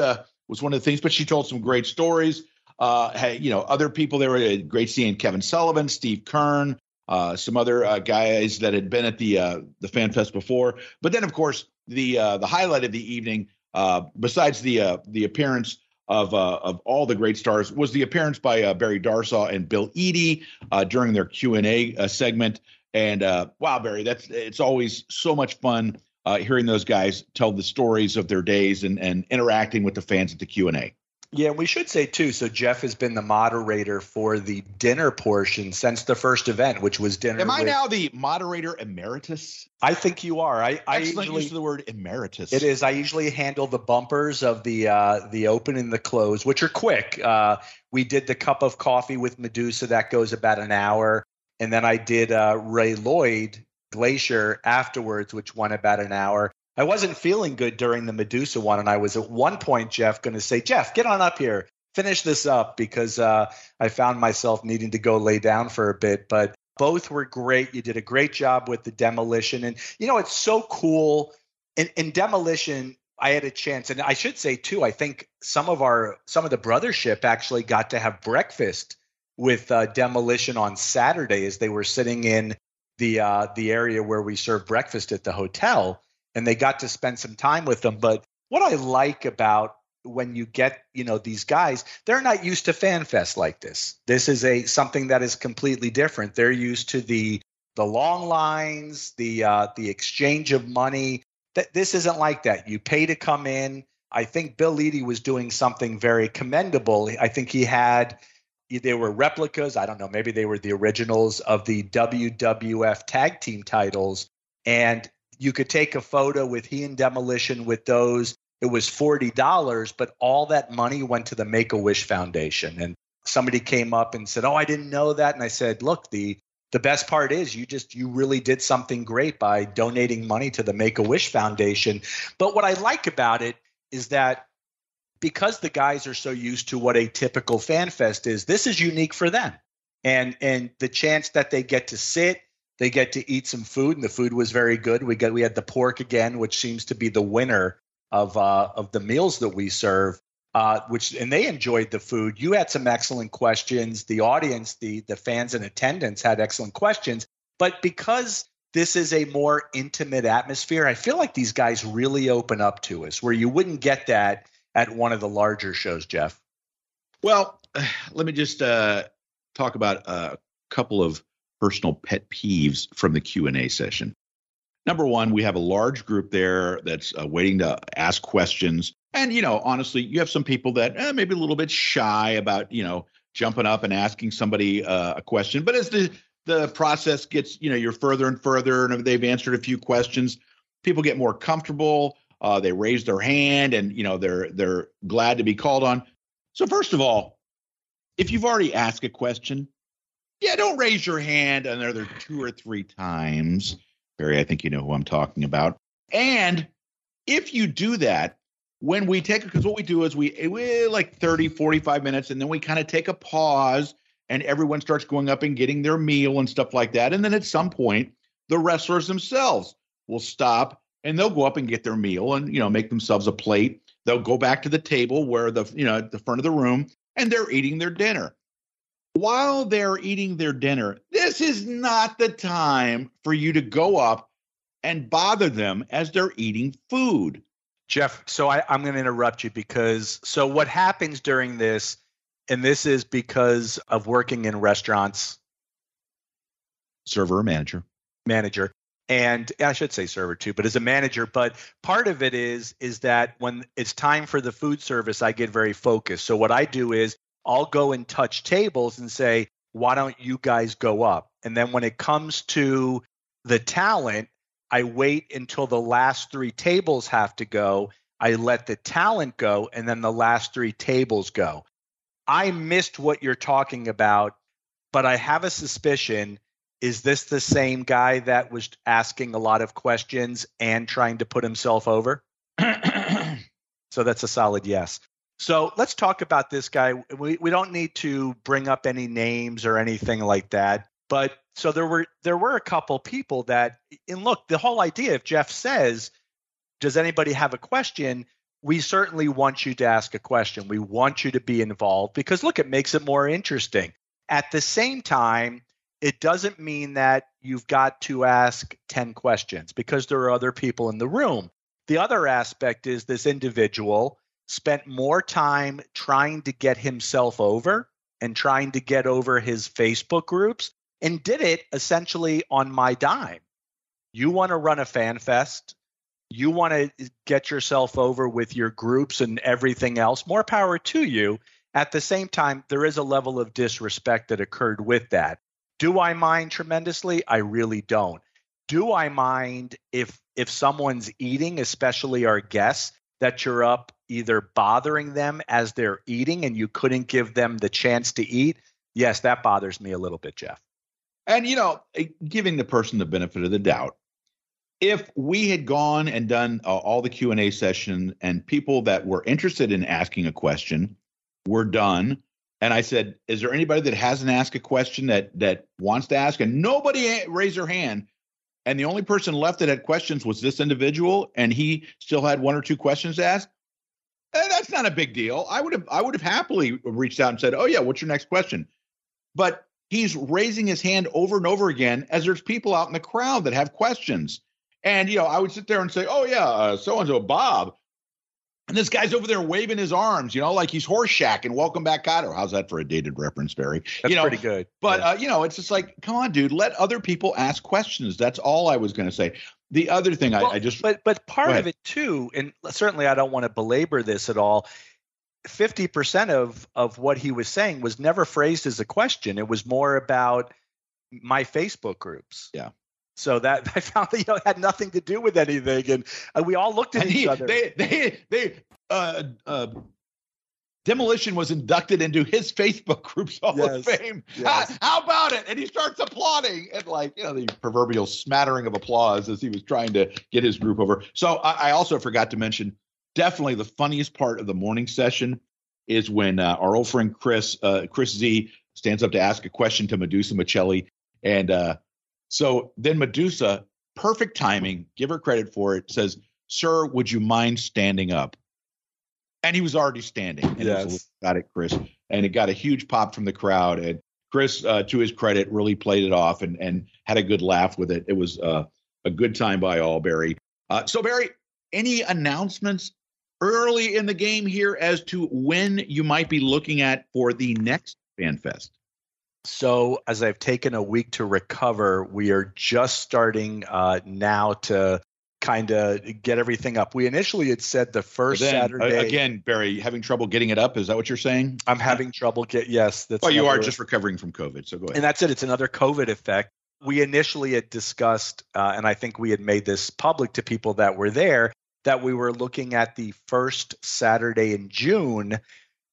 was one of the things. But she told some great stories. Uh, hey, you know, other people there were great seeing Kevin Sullivan, Steve Keirn, uh, some other uh, guys that had been at the uh, the Fan Fest before. But then, of course, the uh, the highlight of the evening, uh, besides the uh, the appearance of uh, of all the great stars, was the appearance by uh, Barry Darsow and Bill Eadie uh, during their Q and A segment. And wow, Barry, that's it's always so much fun hearing those guys tell the stories of their days and and interacting with the fans at the Q and A. Yeah, we should say too. So Jeff has been the moderator for the dinner portion since the first event, which was dinner. Am I with, now the moderator emeritus? I think you are. I, I Excellent usually use the word emeritus. It is. I usually handle the bumpers of the uh, the open and the close, which are quick. Uh, we did the cup of coffee with Medusa that goes about an hour, and then I did uh, Ray Lloyd Glacier afterwards, which went about an hour. I wasn't feeling good during the Medusa one, and I was at one point, Jeff, going to say, Jeff, get on up here, finish this up, because uh, I found myself needing to go lay down for a bit. But both were great. You did a great job with the demolition, and you know it's so cool. In, in demolition, I had a chance, and I should say too, I think some of our some of the brothership actually got to have breakfast with uh, demolition on Saturday as they were sitting in the uh, the area where we serve breakfast at the hotel and they got to spend some time with them. But what I like about when you get you know these guys they're not used to fan fest like this. This is a something that is completely different. They're used to the the long lines the uh the exchange of money. That this isn't like that. You pay to come in. I think bill eadie was doing something very commendable. I think he had they were replicas. I don't know maybe they were the originals of the wwf tag team titles. And you could take a photo with he and demolition with those. It was $40 but all that money went to the make-a-wish foundation. And somebody came up and said oh i didn't know that. And i said look the the best part is you just you really did something great by donating money to the make-a-wish foundation. But what i like about it is that because the guys are so used to what a typical fan fest is this is unique for them. And and the chance that they get to sit they get to eat some food, and the food was very good. We got we had the pork again, which seems to be the winner of uh, of the meals that we serve. Uh, which and they enjoyed the food. You had some excellent questions. The audience, the the fans in attendance had excellent questions. But because this is a more intimate atmosphere, I feel like these guys really open up to us, where you wouldn't get that at one of the larger shows, Jeff. Well, let me just uh, talk about a couple of personal pet peeves from the Q&A session. Number one, we have a large group there that's uh, waiting to ask questions. And, you know, honestly, you have some people that eh, maybe a little bit shy about, you know, jumping up and asking somebody uh, a question. But as the, the process gets, you know, you're further and further and they've answered a few questions, people get more comfortable. Uh, they raise their hand and, you know, they're, they're glad to be called on. So first of all, if you've already asked a question, yeah, don't raise your hand another two or three times. Barry, I think you know who I'm talking about. And if you do that, when we take it, because what we do is we, eh, we like 30, 45 minutes, and then we kind of take a pause and everyone starts going up and getting their meal and stuff like that. And then at some point, the wrestlers themselves will stop and they'll go up and get their meal and you know make themselves a plate. They'll go back to the table where the you know at the front of the room and they're eating their dinner while they're eating their dinner, this is not the time for you to go up and bother them as they're eating food. Jeff, so I, am going to interrupt you because so what happens during this, and this is because of working in restaurants, server or manager, manager, and I should say server too, but as a manager. But part of it is is that when it's time for the food service, I get very focused. So what I do is I'll go and touch tables and say, why don't you guys go up? And then when it comes to the talent, I wait until the last three tables have to go. I let the talent go, and then the last three tables go. I missed what you're talking about, but I have a suspicion. Is this the same guy that was asking a lot of questions and trying to put himself over? so that's a solid yes. So let's talk about this guy. We, we don't need to bring up any names or anything like that. But so there were there were a couple people that and look, the whole idea if Jeff says, Does anybody have a question? We certainly want you to ask a question. We want you to be involved because look, it makes it more interesting. At the same time, it doesn't mean that you've got to ask 10 questions because there are other people in the room. The other aspect is this individual spent more time trying to get himself over and trying to get over his Facebook groups and did it essentially on my dime. You want to run a fan fest, you want to get yourself over with your groups and everything else, more power to you. At the same time, there is a level of disrespect that occurred with that. Do I mind tremendously? I really don't. Do I mind if if someone's eating, especially our guests, that you're up either bothering them as they're eating and you couldn't give them the chance to eat? Yes, that bothers me a little bit, Jeff. And you know, eh, giving the person the benefit of the doubt. If we had gone and done uh, all the Q&A session and people that were interested in asking a question were done and I said, "Is there anybody that hasn't asked a question that that wants to ask?" And nobody raised their hand. And the only person left that had questions was this individual, and he still had one or two questions to ask. And eh, that's not a big deal. I would have I would have happily reached out and said, "Oh yeah, what's your next question?" But he's raising his hand over and over again as there's people out in the crowd that have questions. And you know, I would sit there and say, "Oh yeah, so and so Bob, and this guy's over there waving his arms, you know, like he's Horshack and welcome back, Kotter. How's that for a dated reference, Barry? That's you know, pretty good. But yeah. uh, you know, it's just like, come on, dude, let other people ask questions. That's all I was going to say. The other thing well, I, I, just, but but part of it too, and certainly I don't want to belabor this at all. Fifty percent of of what he was saying was never phrased as a question. It was more about my Facebook groups. Yeah. So that I found that you know had nothing to do with anything, and, and we all looked at and each he, other. They they they uh, uh, Demolition was inducted into his Facebook group's Hall yes, of Fame. Yes. How, how, about it? And he starts applauding and like you know the proverbial smattering of applause as he was trying to get his group over. So I, I also forgot to mention definitely the funniest part of the morning session is when uh, our old friend Chris uh, Chris Z stands up to ask a question to Medusa Miceli, and uh, so then Medusa, perfect timing, give her credit for it, says, Sir, would you mind standing up? And he was already standing. And yes. got it, Chris. And it got a huge pop from the crowd. And Chris, uh, to his credit, really played it off and, and had a good laugh with it. It was uh, a good time by all, Barry. Uh, so, Barry, any announcements early in the game here as to when you might be looking at for the next FanFest? So, as I've taken a week to recover, we are just starting uh, now to kind of get everything up. We initially had said the first then, Saturday. Again, Barry, having trouble getting it up? Is that what you're saying? I'm having trouble get. Yes, that's. Well, you are just recovering from COVID, so go ahead. And that's it. It's another COVID effect. We initially had discussed, uh, and I think we had made this public to people that were there, that we were looking at the first Saturday in June.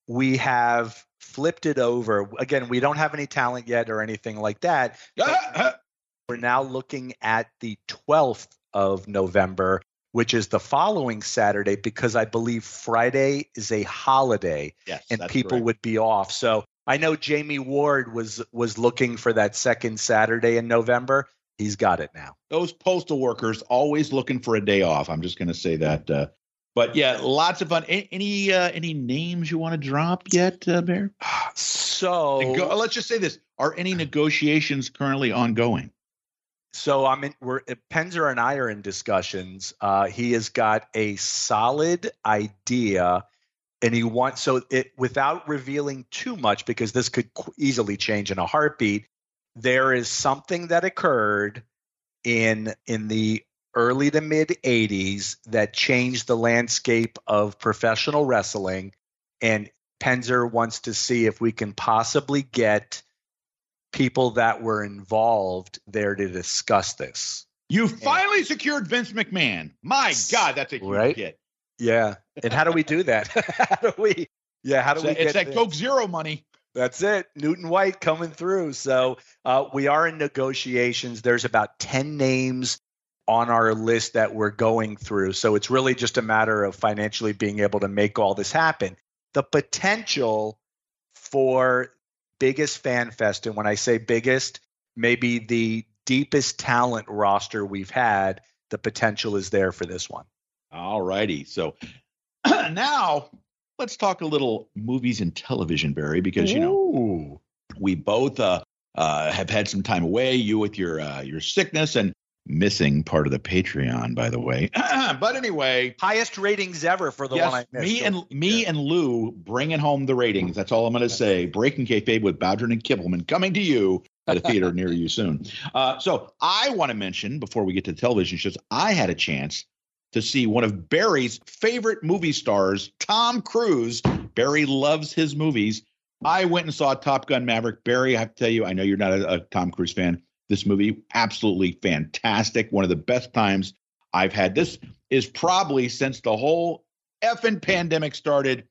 We have flipped it over. Again, we don't have any talent yet or anything like that. we're now looking at the 12th of November, which is the following Saturday, because I believe Friday is a holiday yes, and people would be off. So I know Jamie Ward was was looking for that second Saturday in November. He's got it now. Those postal workers always looking for a day off. I'm just going to say that uh, but yeah, lots of fun. Any uh, any names you want to drop yet, uh, Bear? So Nego- let's just say this: Are any negotiations currently ongoing? So I'm in. We're Penzer and I are in discussions. Uh, he has got a solid idea, and he wants so it without revealing too much because this could easily change in a heartbeat. There is something that occurred in in the early to mid 80s that changed the landscape of professional wrestling. And Penzer wants to see if we can possibly get people that were involved there to discuss this. You finally and, secured Vince McMahon. My God, that's a huge right? hit. Yeah. And how do we do that? how do we? Yeah. How do we? It's that Coke Zero money. That's it. Newton White coming through. So uh, we are in negotiations. There's about 10 names on our list that we're going through. So it's really just a matter of financially being able to make all this happen. The potential for biggest fan fest, and when I say biggest, maybe the deepest talent roster we've had, the potential is there for this one. All righty. So now let's talk a little movies and television, Barry, because you know we both uh, uh, have had some time away. You with your uh, your sickness and missing part of the Patreon, by the way. but anyway, highest ratings ever for the yes, one I missed. Me and me yeah. and Lou bringing home the ratings. That's all I'm going to say. Breaking kayfabe with Bowdrin and Kibbleman coming to you at a theater near you soon. Uh, so I want to mention before we get to the television shows, I had a chance to see one of Barry's favorite movie stars, Tom Cruise. Barry loves his movies. I went and saw Top Gun Maverick. Barry, I have to tell you, I know you're not a, a Tom Cruise fan. This movie, absolutely fantastic. One of the best times I've had. This is probably since the whole effing pandemic started,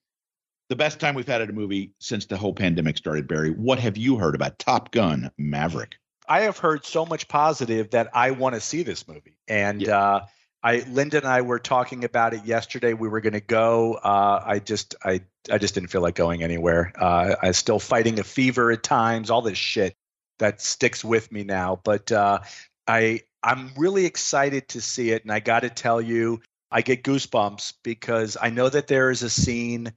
the best time we've had at a movie since the whole pandemic started. Barry, what have you heard about Top Gun Maverick? I have heard so much positive that I want to see this movie. And yeah. uh, I, Linda and I were talking about it yesterday. We were going to go. Uh, I just, I, I just didn't feel like going anywhere. Uh, I'm still fighting a fever at times. All this shit that sticks with me now. But uh, I I'm really excited to see it, and I got to tell you, I get goosebumps because I know that there is a scene.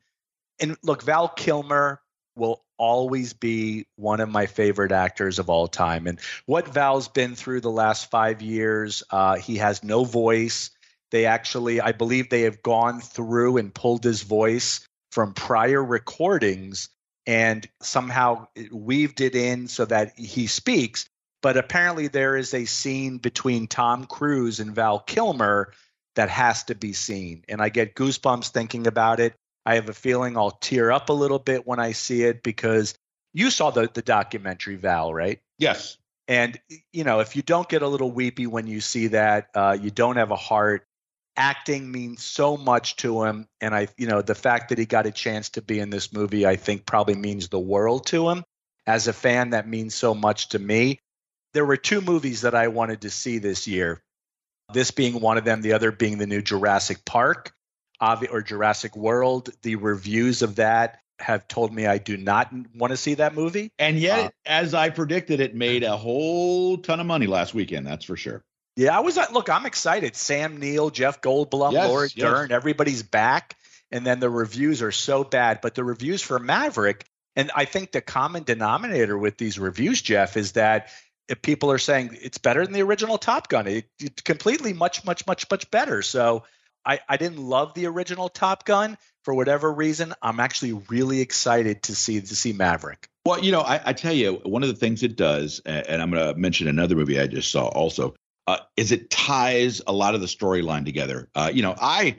And look, Val Kilmer will always be one of my favorite actors of all time. And what Val's been through the last five years, uh, he has no voice. They actually, I believe, they have gone through and pulled his voice from prior recordings and somehow weaved it in so that he speaks. But apparently, there is a scene between Tom Cruise and Val Kilmer that has to be seen. And I get goosebumps thinking about it. I have a feeling I'll tear up a little bit when I see it because you saw the, the documentary, Val, right? Yes. And, you know, if you don't get a little weepy when you see that, uh, you don't have a heart acting means so much to him. And i you know the fact that he got a chance to be in this movie i think probably means the world to him. As a fan that means so much to me. There were two movies that i wanted to see this year. This being one of them the other being the new jurassic park or jurassic world. The reviews of that have told me i do not want to see that movie. And yet uh, as i predicted it made a whole ton of money last weekend that's for sure yeah, I was. Uh, look, I'm excited. Sam Neill, Jeff Goldblum, yes, Laura yes. Dern, everybody's back. And then the reviews are so bad, but the reviews for Maverick, and I think the common denominator with these reviews, Jeff, is that if people are saying it's better than the original Top Gun. It, it's completely much, much, much, much better. So I, I didn't love the original Top Gun for whatever reason. I'm actually really excited to see to see Maverick. Well, you know, I, I tell you, one of the things it does, and I'm going to mention another movie I just saw also, uh, is it ties a lot of the storyline together. Uh, you know, I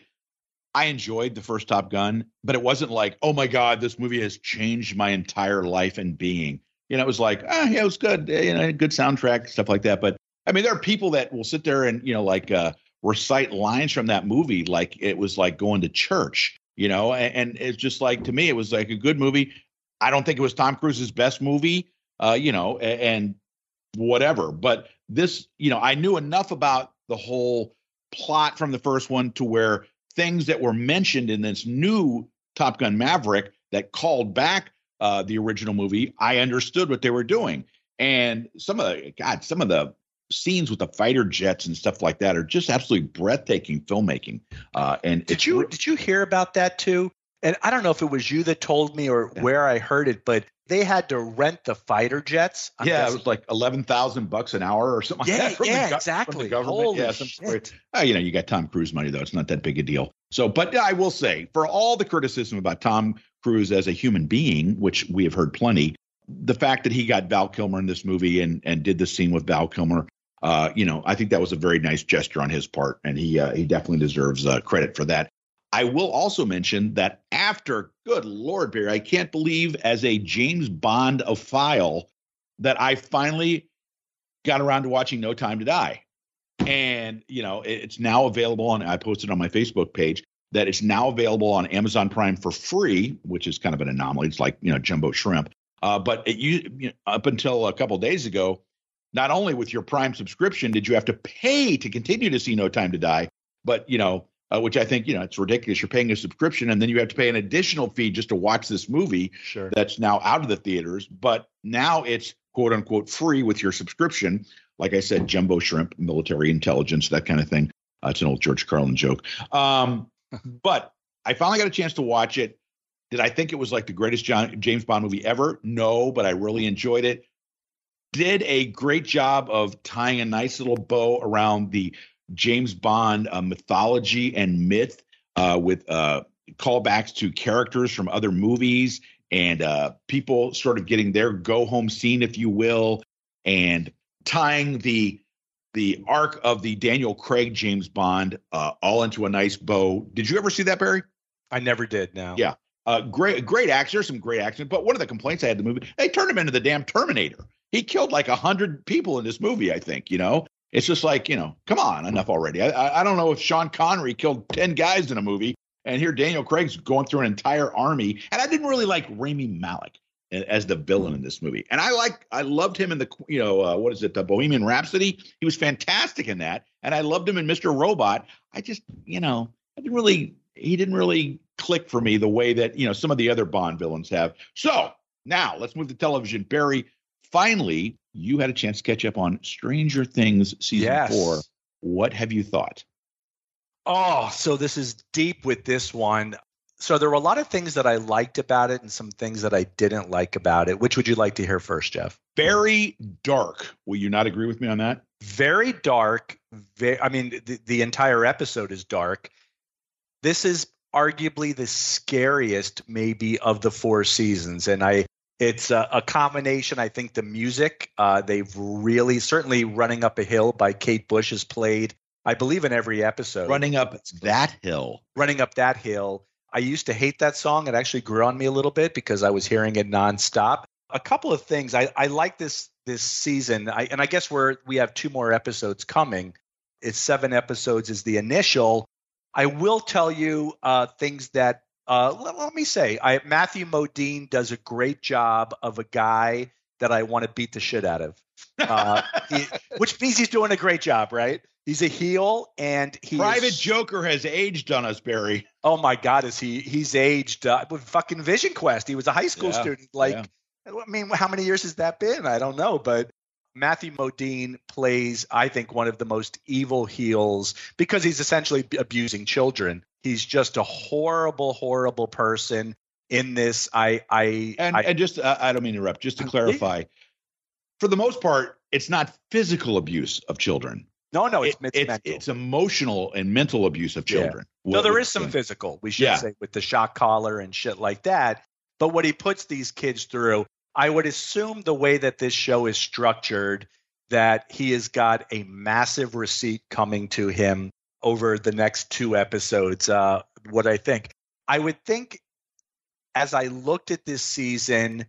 I enjoyed the first Top Gun, but it wasn't like, oh my God, this movie has changed my entire life and being. You know, it was like, ah, yeah, it was good, you know, good soundtrack, stuff like that. But I mean, there are people that will sit there and, you know, like uh, recite lines from that movie like it was like going to church, you know, and, and it's just like, to me, it was like a good movie. I don't think it was Tom Cruise's best movie, uh, you know, and whatever. But this, you know, I knew enough about the whole plot from the first one to where things that were mentioned in this new Top Gun Maverick that called back uh, the original movie, I understood what they were doing. And some of the God, some of the scenes with the fighter jets and stuff like that are just absolutely breathtaking filmmaking. Uh, and did you did you hear about that too? And I don't know if it was you that told me or yeah. where I heard it, but they had to rent the fighter jets. I'm yeah, guessing. it was like eleven thousand bucks an hour or something yeah, like that. yeah, the, exactly. Holy yeah, shit. Oh, you know, you got Tom Cruise money though; it's not that big a deal. So, but I will say, for all the criticism about Tom Cruise as a human being, which we have heard plenty, the fact that he got Val Kilmer in this movie and and did the scene with Val Kilmer, uh, you know, I think that was a very nice gesture on his part, and he uh, he definitely deserves uh, credit for that. I will also mention that after, good Lord, Barry, I can't believe as a James Bond of file that I finally got around to watching No Time to Die. And, you know, it's now available on, I posted on my Facebook page that it's now available on Amazon Prime for free, which is kind of an anomaly. It's like, you know, jumbo shrimp. Uh, but it, you, you know, up until a couple days ago, not only with your Prime subscription did you have to pay to continue to see No Time to Die, but, you know, uh, which I think you know it's ridiculous. You're paying a subscription, and then you have to pay an additional fee just to watch this movie. Sure. That's now out of the theaters, but now it's quote unquote free with your subscription. Like I said, jumbo shrimp, military intelligence, that kind of thing. Uh, it's an old George Carlin joke. Um, but I finally got a chance to watch it. Did I think it was like the greatest John, James Bond movie ever? No, but I really enjoyed it. did a great job of tying a nice little bow around the James Bond uh, mythology and myth uh, with uh, callbacks to characters from other movies and uh, people sort of getting their go home scene, if you will, and tying the the arc of the Daniel Craig James Bond uh, all into a nice bow. Did you ever see that, Barry? I never did. Now, yeah, uh, great, great action. There's some great action, but one of the complaints I had the movie, they turned him into the damn Terminator. He killed like a hundred people in this movie. I think you know. It's just like you know, come on, enough already. I, I don't know if Sean Connery killed ten guys in a movie, and here Daniel Craig's going through an entire army. And I didn't really like Rami Malek as the villain in this movie. And I like, I loved him in the, you know, uh, what is it, the Bohemian Rhapsody? He was fantastic in that, and I loved him in Mr. Robot. I just, you know, I didn't really, he didn't really click for me the way that you know some of the other Bond villains have. So now let's move to television. Barry, finally, you had a chance to catch up on Stranger Things season yes. four. What have you thought? Oh, so this is deep with this one. So there were a lot of things that I liked about it and some things that I didn't like about it. Which would you like to hear first, Jeff? Very dark. Will you not agree with me on that? Very dark. Very, I mean, the, the entire episode is dark. This is arguably the scariest, maybe, of the four seasons. And I, it's a, a combination. I think the music, uh, they've really, certainly Running Up a Hill by Kate Bush is played I believe in every episode. Running up that hill. Running up that hill. I used to hate that song. It actually grew on me a little bit because I was hearing it nonstop. A couple of things. I, I like this this season. I, and I guess we're we have two more episodes coming. It's seven episodes is the initial. I will tell you uh, things that uh, let, let, me say. I, Matthew Modine does a great job of a guy that I want to beat the shit out of, uh, he, which means he's doing a great job, right? He's a heel, and he Private Joker has aged on us, Barry. Oh my God, is he? He's aged uh, with fucking Vision Quest. He was a high school yeah, student. Like, yeah. I mean, how many years has that been? I don't know, but Matthew Modine plays, I think, one of the most evil heels because he's essentially abusing children. He's just a horrible, horrible person. In this, I, I, and, I, and just, uh, I don't mean to interrupt. Just to clarify, for the most part, it's not physical abuse of children no, no, it's it, it's, it's, emotional and mental abuse of children. Yeah. No, there is some physical. We should yeah. say with the shock collar and shit like that. But what he puts these kids through, I would assume the way that this show is structured, that he has got a massive receipt coming to him over the next two episodes. Uh, what I think, I would think, as I looked at this season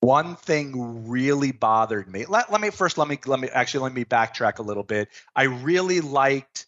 one thing really bothered me. Let, let me first let me let me actually let me backtrack a little bit. I really liked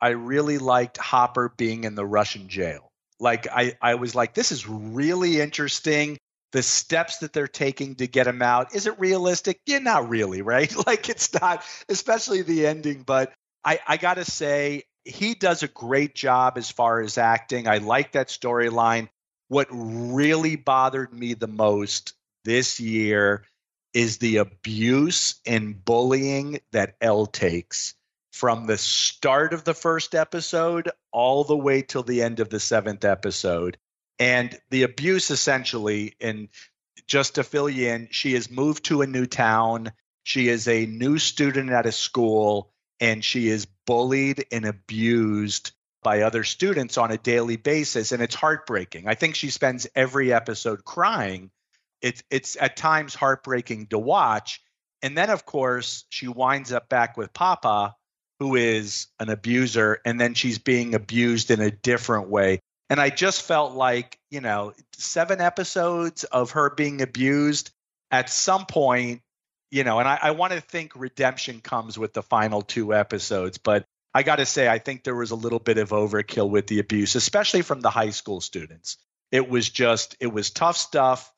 I really liked Hopper being in the Russian jail. Like I I was like this is really interesting. The steps that they're taking to get him out. Is it realistic? Yeah, not really, right? Like it's not, especially the ending, but I I got to say he does a great job as far as acting. I like that storyline. What really bothered me the most this year is the abuse and bullying that El takes from the start of the first episode all the way till the end of the seventh episode. And the abuse essentially, and just to fill you in, she has moved to a new town. She is a new student at a school, and she is bullied and abused by other students on a daily basis. And it's heartbreaking. I think she spends every episode crying it's it's at times heartbreaking to watch. And then of course she winds up back with Papa, who is an abuser, and then she's being abused in a different way. And I just felt like, you know, seven episodes of her being abused at some point, you know, and I, I want to think redemption comes with the final two episodes, but I got to say, I think there was a little bit of overkill with the abuse, especially from the high school students. It was just, it was tough stuff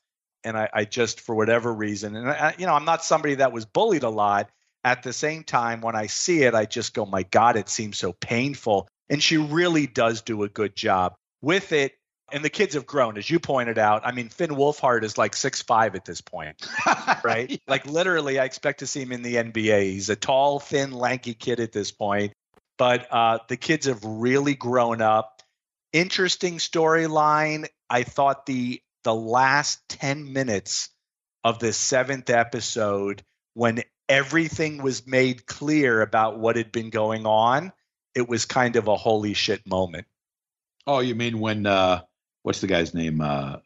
and I, I just for whatever reason, and I, you know, I'm not somebody that was bullied a lot. At the same time, when I see it, I just go, "My God, it seems so painful." And she really does do a good job with it. And the kids have grown, as you pointed out. I mean, Finn Wolfhard is like six five at this point, right? yeah. Like literally, I expect to see him in the NBA. He's a tall, thin, lanky kid at this point. But uh, the kids have really grown up. Interesting storyline. I thought the the last 10 minutes of the seventh episode when everything was made clear about what had been going on, it was kind of a holy shit moment. Oh, you mean when uh what's the guy's name? Uh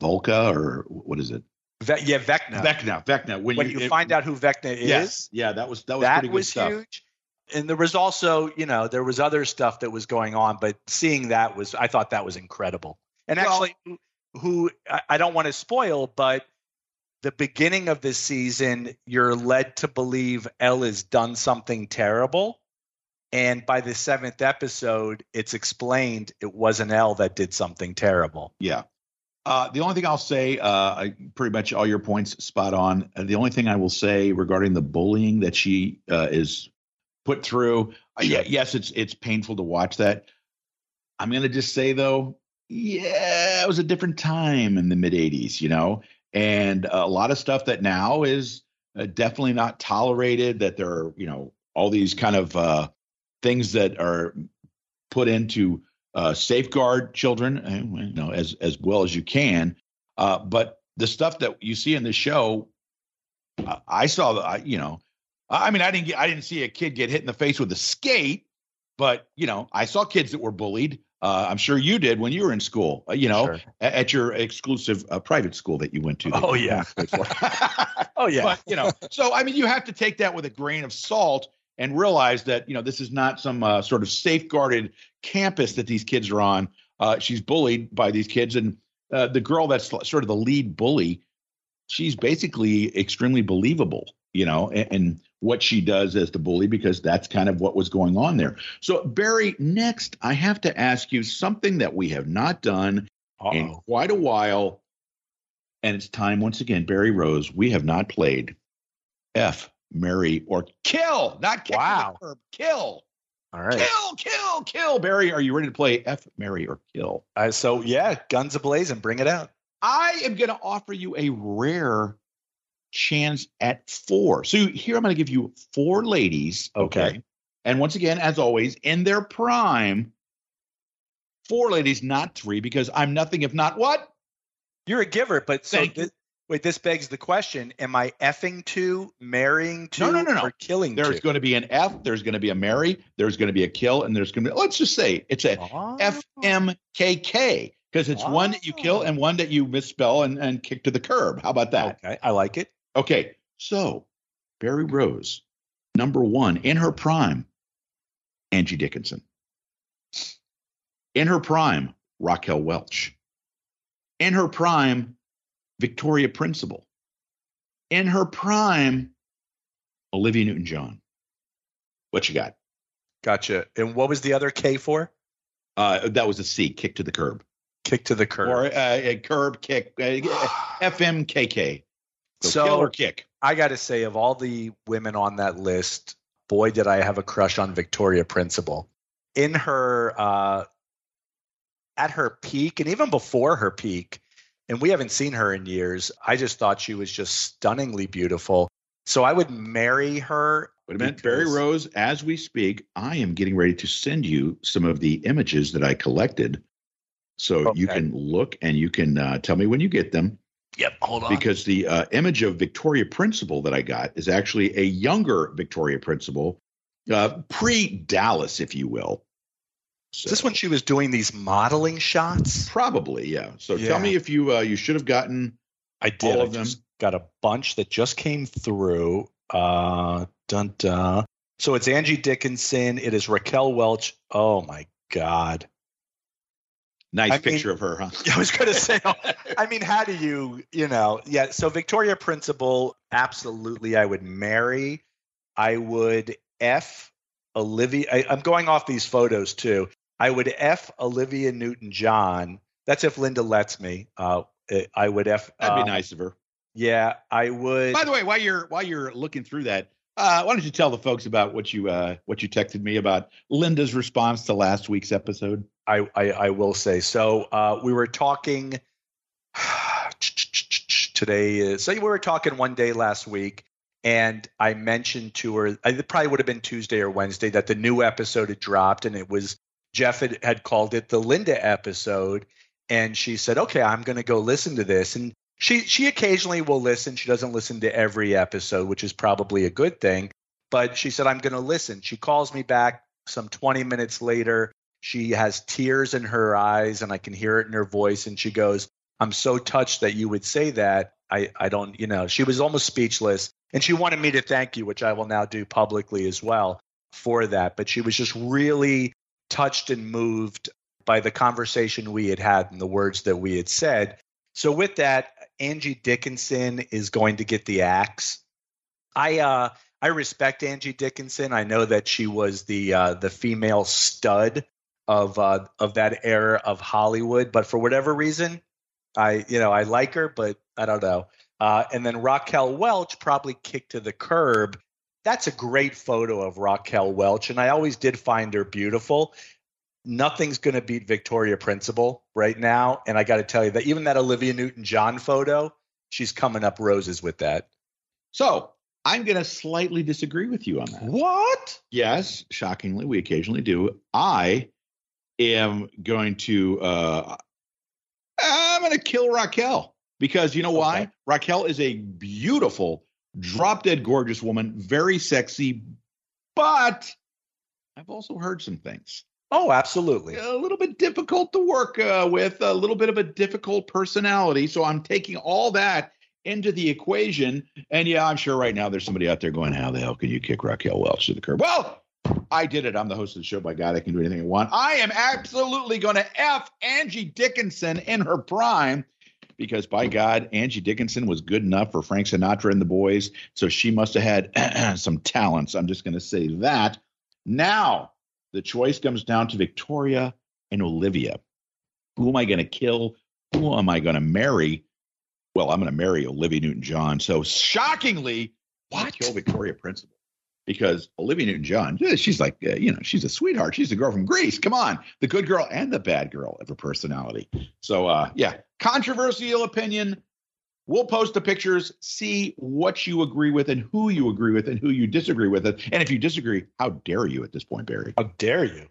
Volka or what is it? Ve- yeah, Vecna. Vecna. Vecna. When, when you, you, find it, out who Vecna is. Yes. Yeah, that was that was that pretty was stuff. huge. And there was also, you know, there was other stuff that was going on, but seeing that was I thought that was incredible. And well, actually who I don't want to spoil, but the beginning of this season, you're led to believe El has done something terrible. And by the seventh episode, it's explained it wasn't El that did something terrible. Yeah. Uh, the only thing I'll say, uh, I, pretty much all your points spot on. Uh, the only thing I will say regarding the bullying that she uh, is put through, uh, yeah, yes, it's it's painful to watch that. I'm gonna just say though, yeah, it was a different time in the mid '80s, you know, and a lot of stuff that now is uh, definitely not tolerated. That there are, you know, all these kind of things that are put into uh, safeguard children, uh, you know, as as well as you can. Uh, but the stuff that you see in the show, uh, I saw the, you know, I mean, I didn't get, I didn't see a kid get hit in the face with a skate, but you know, I saw kids that were bullied. Uh, I'm sure you did when you were in school. Uh, you know, sure. at, at, your exclusive private school that you went to. Oh yeah. oh yeah. But you know, so I mean, you have to take that with a grain of salt and realize that you know this is not some uh, sort of safeguarded campus that these kids are on. Uh, she's bullied by these kids, and uh, the girl that's sort of the lead bully, she's basically extremely believable, you know, and, and what she does as the bully because that's kind of what was going on there. So Barry, next I have to ask you something that we have not done Uh-oh. in quite a while, and it's time once again, Barry Rose. We have not played F marry, or kill, not kick wow. Curb, kill. All right. Kill, kill, kill. Barry, are you ready to play F, marry, or kill? Uh, so, yeah, guns ablazing. Bring it out. I am going to offer you a rare chance at four. So, here I'm going to give you four ladies. Okay. okay. And once again, as always, in their prime, four ladies, not three, because I'm nothing if not what? You're a giver, but so this, Wait, this begs the question: Am I effing to, marrying to, no, no, no, no. or killing? There's going to be an F. There's going to be a marry. There's going to be a kill, and there's going to be. Let's just say it's a ah. oh. FMKK because it's oh. one that you kill and one that you misspell and, and kick to the curb. How about that? Okay, I like it. Okay, so Barry Rose, number one in her prime, Angie Dickinson. In her prime, Raquel Welch. In her prime, Victoria Principal. In her prime, Olivia Newton John. What you got? Gotcha. And what was the other K for? Uh, that was a C, kick to the curb. Kick to the curb. Or uh, a curb kick, uh, FMKK. So, so kill or kick. I got to say, of all the women on that list, boy, did I have a crush on Victoria Principal. In her, uh, at her peak, and even before her peak, and we haven't seen her in years. I just thought she was just stunningly beautiful. So I would marry her. Wait a minute, Barry Rose, as we speak, I am getting ready to send you some of the images that I collected. So okay. you can look and you can uh, tell me when you get them. Yep, hold on. Because the uh, image of Victoria Principal that I got is actually a younger Victoria Principal, uh, pre Dallas, if you will. So, Is this when she was doing these modeling shots? Probably, yeah. So yeah. tell me if you uh, you should have gotten I did. All I just got a bunch that just came through. Uh, dun, dun. So it's Angie Dickinson. It is Raquel Welch. Oh my God. Nice I picture mean, of her, huh? I was going to say, I mean, how do you, you know, yeah. So Victoria Principal, absolutely, I would marry. I would F Olivia. I, I'm going off these photos too. I would F Olivia Newton John. That's if Linda lets me. Uh, I would F. That'd be um, nice of her. Yeah, I would. By the way, while you're while you're looking through that, uh, why don't you tell the folks about what you uh, what you texted me about Linda's response to last week's episode? I I, I will say so. Uh, we were talking today. So we were talking one day last week, and I mentioned to her. It probably would have been Tuesday or Wednesday that the new episode had dropped, and it was Jeff had, had called it the Linda episode. And she said, okay, I'm going to go listen to this. And she she occasionally will listen. She doesn't listen to every episode, which is probably a good thing. But she said, I'm going to listen. She calls me back some 20 minutes later. She has tears in her eyes, and I can hear it in her voice. And she goes, I'm so touched that you would say that. I, I don't, you know, she was almost speechless. And she wanted me to thank you, which I will now do publicly as well for that. But she was just really touched and moved by the conversation we had had and the words that we had said. So, with that, Angie Dickinson is going to get the axe. I uh, I respect Angie Dickinson. I know that she was the uh, the female stud of uh, of that era of Hollywood, but for whatever reason, I you know I like her, but I don't know. Uh, and then Raquel Welch probably kicked to the curb. That's a great photo of Raquel Welch, and I always did find her beautiful. Nothing's going to beat Victoria Principal right now, and I got to tell you that even that Olivia Newton-John photo, she's coming up roses with that. So I'm going to slightly disagree with you on that. What? Yes, shockingly, we occasionally do. I am going to. Uh, I'm going to kill Raquel because you know why? Okay. Raquel is a beautiful, drop dead gorgeous woman, very sexy, but I've also heard some things. Oh, absolutely. A little bit difficult to work uh, with, a little bit of a difficult personality. So I'm taking all that into the equation. And yeah, I'm sure right now there's somebody out there going, How the hell can you kick Raquel Welch to the curb? Well, I did it. I'm the host of the show. By God, I can do anything I want. I am absolutely going to F Angie Dickinson in her prime because by God, Angie Dickinson was good enough for Frank Sinatra and the boys. So she must have had some talents. I'm just going to say that. Now, the choice comes down to Victoria and Olivia. Who am I going to kill? Who am I going to marry? Well, I'm going to marry Olivia Newton John. So shockingly, what? Kill Victoria Principal because Olivia Newton John, she's like, uh, you know, she's a sweetheart. She's the girl from Grease. Come on, the good girl and the bad girl of her personality. So, uh, yeah, controversial opinion. We'll post the pictures, see what you agree with and who you agree with and who you disagree with. And if you disagree, how dare you at this point, Barry? How dare you?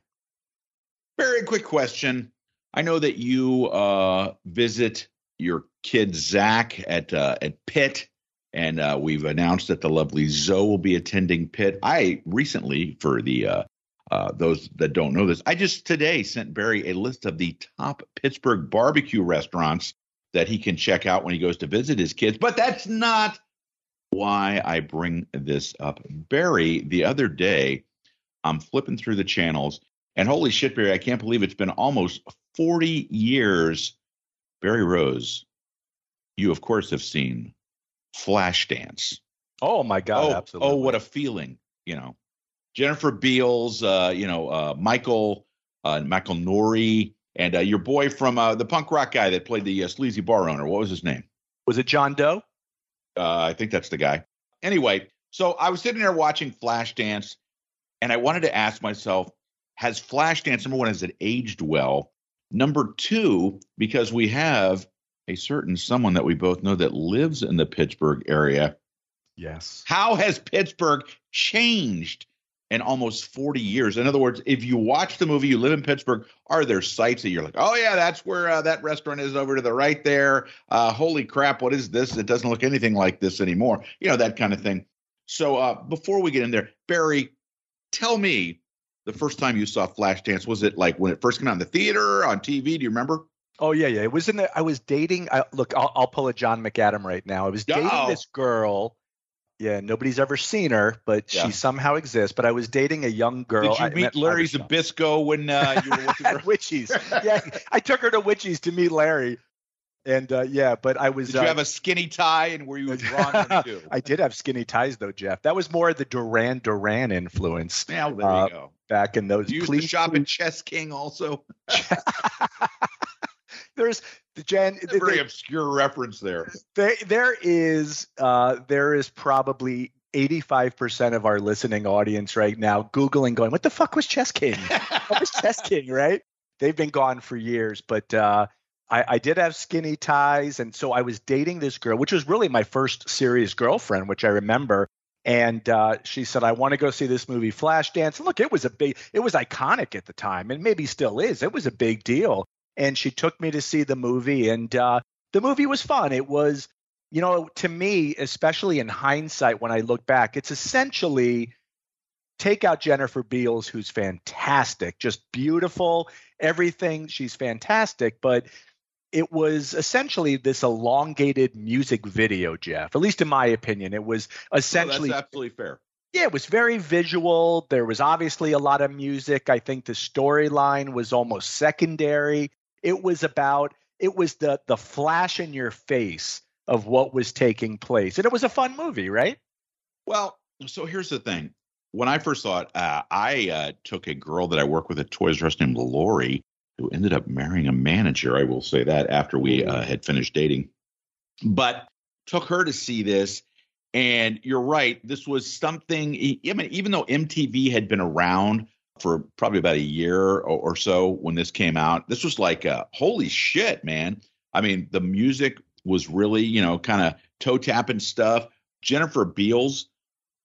Very quick question. I know that you uh, visit your kid Zach at uh, at Pitt and uh, we've announced that the lovely Zoe will be attending Pitt. I recently, for the uh, uh, those that don't know this, I just today sent Barry a list of the top Pittsburgh barbecue restaurants that he can check out when he goes to visit his kids. But that's not why I bring this up. Barry, the other day, I'm flipping through the channels, and holy shit, Barry, I can't believe it's been almost 40 years. Barry Rose, you of course have seen Flashdance. Oh my God! Oh, absolutely. Oh, what a feeling! You know, Jennifer Beals, uh, you know, uh, Michael, uh, Michael Nouri, and uh, your boy from uh, the punk rock guy that played the uh, sleazy bar owner. What was his name? Was it John Doe? Uh, I think that's the guy. Anyway, so I was sitting there watching Flashdance, and I wanted to ask myself, has Flashdance number one has it aged well? Number two, because we have a certain someone that we both know that lives in the Pittsburgh area. Yes. How has Pittsburgh changed in almost 40 years? In other words, if you watch the movie, you live in Pittsburgh, are there sites that you're like, oh, yeah, that's where uh, that restaurant is over to the right there? Uh, holy crap, what is this? It doesn't look anything like this anymore. You know, that kind of thing. So uh, before we get in there, Barry, tell me the first time you saw Flashdance. Was it like when it first came out in the theater, on TV? Do you remember? Oh yeah, yeah. It was in the. I was dating. I, look, I'll, I'll pull a John McAdam right now. I was dating oh. this girl. Yeah, nobody's ever seen her, but yeah. she somehow exists. But I was dating a young girl. Did you meet met, Larry Zbyszko when uh, you were with her? Witchies. Yeah, I took her to Witchies to meet Larry. And uh, yeah, but I was. Did you uh, have a skinny tie, and were you drawn too? I did have skinny ties though, Jeff. That was more the Duran Duran influence. Yeah, there you uh, go. Back in those. You used to shop please. in Chess King also. there's the Jen. A very obscure reference there. There, there is, uh, there is probably 85% of our listening audience right now Googling, going, what the fuck was Chess King? what was Chess King, right? They've been gone for years, but uh, I, I, did have skinny ties. And so I was dating this girl, which was really my first serious girlfriend, which I remember. And uh, she said, I want to go see this movie, Flashdance. And look, it was a big, it was iconic at the time and maybe still is. It was a big deal and she took me to see the movie and uh, the movie was fun. It was, you know, to me, especially in hindsight, when I look back, it's essentially take out Jennifer Beals, who's fantastic, just beautiful, everything. She's fantastic, but it was essentially this elongated music video, Jeff. At least in my opinion, it was essentially oh, that's absolutely fair. Yeah, it was very visual. There was obviously a lot of music. I think the storyline was almost secondary. It was about it was the the flash in your face of what was taking place, and it was a fun movie, right? Well, so here's the thing. When I first saw it, uh, I uh, took a girl that I work with at Toys R Us named Lori, who ended up marrying a manager. I will say that after we uh, had finished dating, but took her to see this. And you're right, this was something. I mean, even though MTV had been around for probably about a year or, or so when this came out, this was like, uh, holy shit, man! I mean, the music was really, you know, kind of toe tapping stuff. Jennifer Beals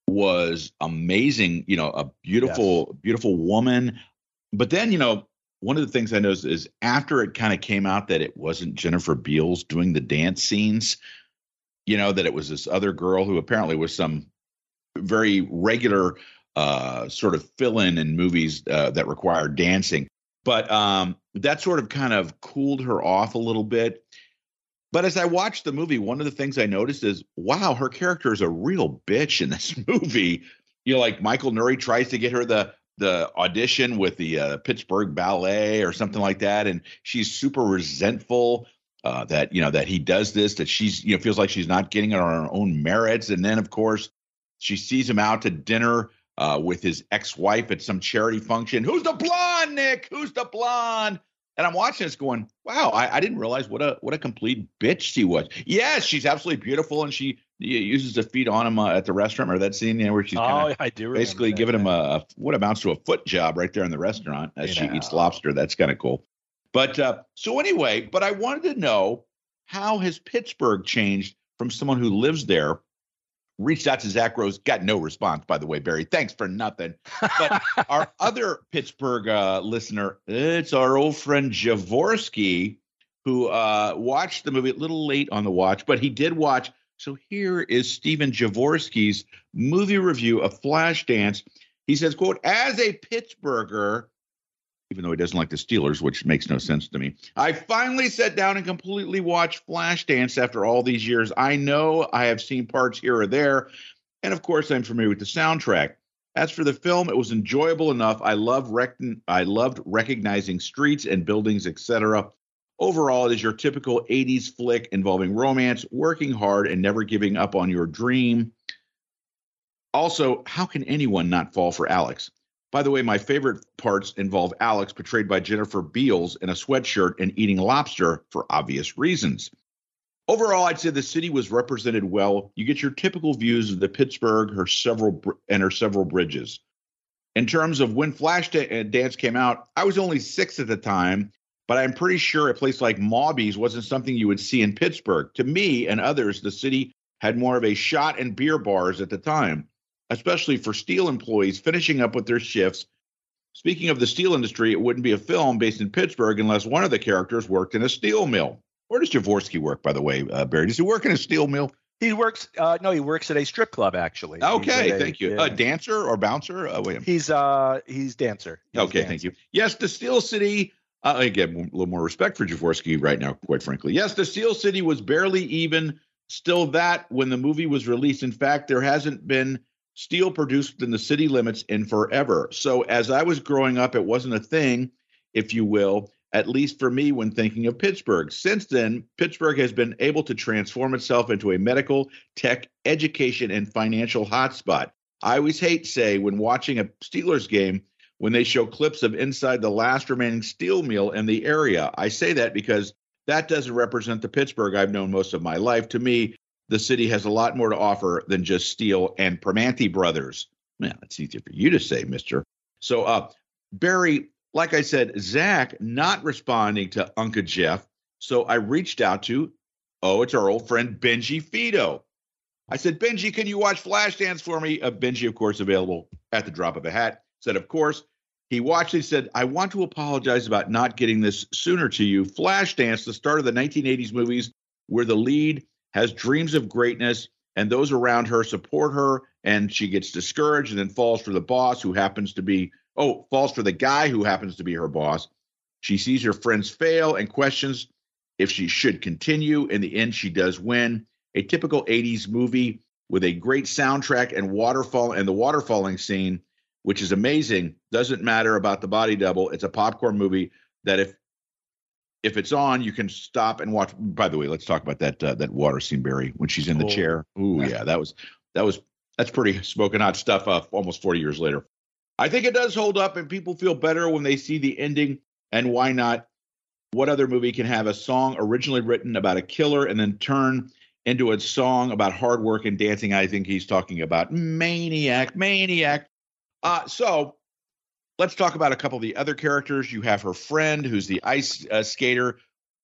was amazing, you know, a beautiful, yes. beautiful woman. But then, you know, one of the things I noticed is after it kind of came out that it wasn't Jennifer Beals doing the dance scenes, you know, that it was this other girl who apparently was some very regular uh, sort of fill in in movies uh, that require dancing. But um, that sort of kind of cooled her off a little bit. But as I watched the movie, one of the things I noticed is, wow, her character is a real bitch in this movie. You know, like Michael Nouri tries to get her the the audition with the uh, Pittsburgh Ballet or something like that, and she's super resentful uh, that you know that he does this, that she's you know feels like she's not getting it on her own merits, and then of course she sees him out to dinner uh, with his ex-wife at some charity function. Who's the blonde, Nick? Who's the blonde? And I'm watching this going, wow, I, I, didn't realize what a what a complete bitch she was. Yes, she's absolutely beautiful, and she uses to feed on him uh, at the restaurant. Or that scene you know, where she's oh, I do basically giving him a, what amounts to a foot job right there in the restaurant as she know. eats lobster. That's kind of cool. But uh, so anyway, but I wanted to know how has Pittsburgh changed from someone who lives there reached out to Zach Rose, got no response, by the way, Barry. Thanks for nothing. But our other Pittsburgh uh, listener, it's our old friend Javorsky, who uh, watched the movie a little late on the watch, but he did watch. So here is Stephen Javorsky's movie review of Flashdance. He says, quote, as a Pittsburgher, even though he doesn't like the Steelers, which makes no sense to me. I finally sat down and completely watched Flashdance after all these years. I know I have seen parts here or there, and of course, I'm familiar with the soundtrack. As for the film, it was enjoyable enough. I loved rec- I loved recognizing streets and buildings, etc. Overall, it is your typical 80s flick involving romance, working hard, and never giving up on your dream. Also, how can anyone not fall for Alex? By the way, my favorite parts involve Alex, portrayed by Jennifer Beals, in a sweatshirt and eating lobster for obvious reasons. Overall, I'd say the city was represented well. You get your typical views of the Pittsburgh, her several and her several bridges. In terms of when Flashdance uh, came out, I was only six at the time, but I'm pretty sure a place like Mawby's wasn't something you would see in Pittsburgh. To me and others, the city had more of a shot and beer bars at the time especially for steel employees finishing up with their shifts. Speaking of the steel industry, it wouldn't be a film based in Pittsburgh unless one of the characters worked in a steel mill. Where does Javorsky work, by the way, uh, Barry? Does he work in a steel mill? He works. Uh, no, he works at a strip club actually. Okay, thank you. A dancer or bouncer? Uh, wait. He's uh he's dancer. He's okay, dancer. thank you. Yes, the Steel City. Uh, again, a little more respect for Javorsky right now, quite frankly. Yes, the Steel City was barely even still that when the movie was released. In fact, there hasn't been steel produced within the city limits in forever. So as I was growing up, it wasn't a thing, if you will, at least for me when thinking of Pittsburgh. Since then, Pittsburgh has been able to transform itself into a medical, tech, education, and financial hotspot. I always hate say when watching a Steelers game when they show clips of inside the last remaining steel mill in the area. I say that because that doesn't represent the Pittsburgh I've known most of my life. To me, the city has a lot more to offer than just steel and Primanti Brothers. Man, that's easier for you to say, Mister. So, uh, Barry, like I said, Zach not responding to Uncle Jeff. So I reached out to, oh, it's our old friend Benji Fido. I said, Benji, can you watch Flashdance for me? Uh, Benji, of course, available at the drop of a hat. Said, of course. He watched. He said, I want to apologize about not getting this sooner to you. Flashdance, the start of the 1980s movies, where the lead has dreams of greatness and those around her support her and she gets discouraged and then falls for the boss who happens to be oh falls for the guy who happens to be her boss. She sees her friends fail and questions if she should continue. In the end she does win. A typical 80s movie with a great soundtrack and waterfall and the waterfalling scene which is amazing doesn't matter about the body double. It's a popcorn movie that if if it's on, you can stop and watch. By the way, let's talk about that uh, that water scene, Barry, when she's in the oh, chair. Ooh, yeah, that was that was that's pretty smoking hot stuff. Uh, almost forty years later, I think it does hold up, and people feel better when they see the ending. And why not? What other movie can have a song originally written about a killer and then turn into a song about hard work and dancing? I think he's talking about Maniac, Maniac. Uh, so Let's talk about a couple of the other characters. You have her friend, who's the ice uh, skater,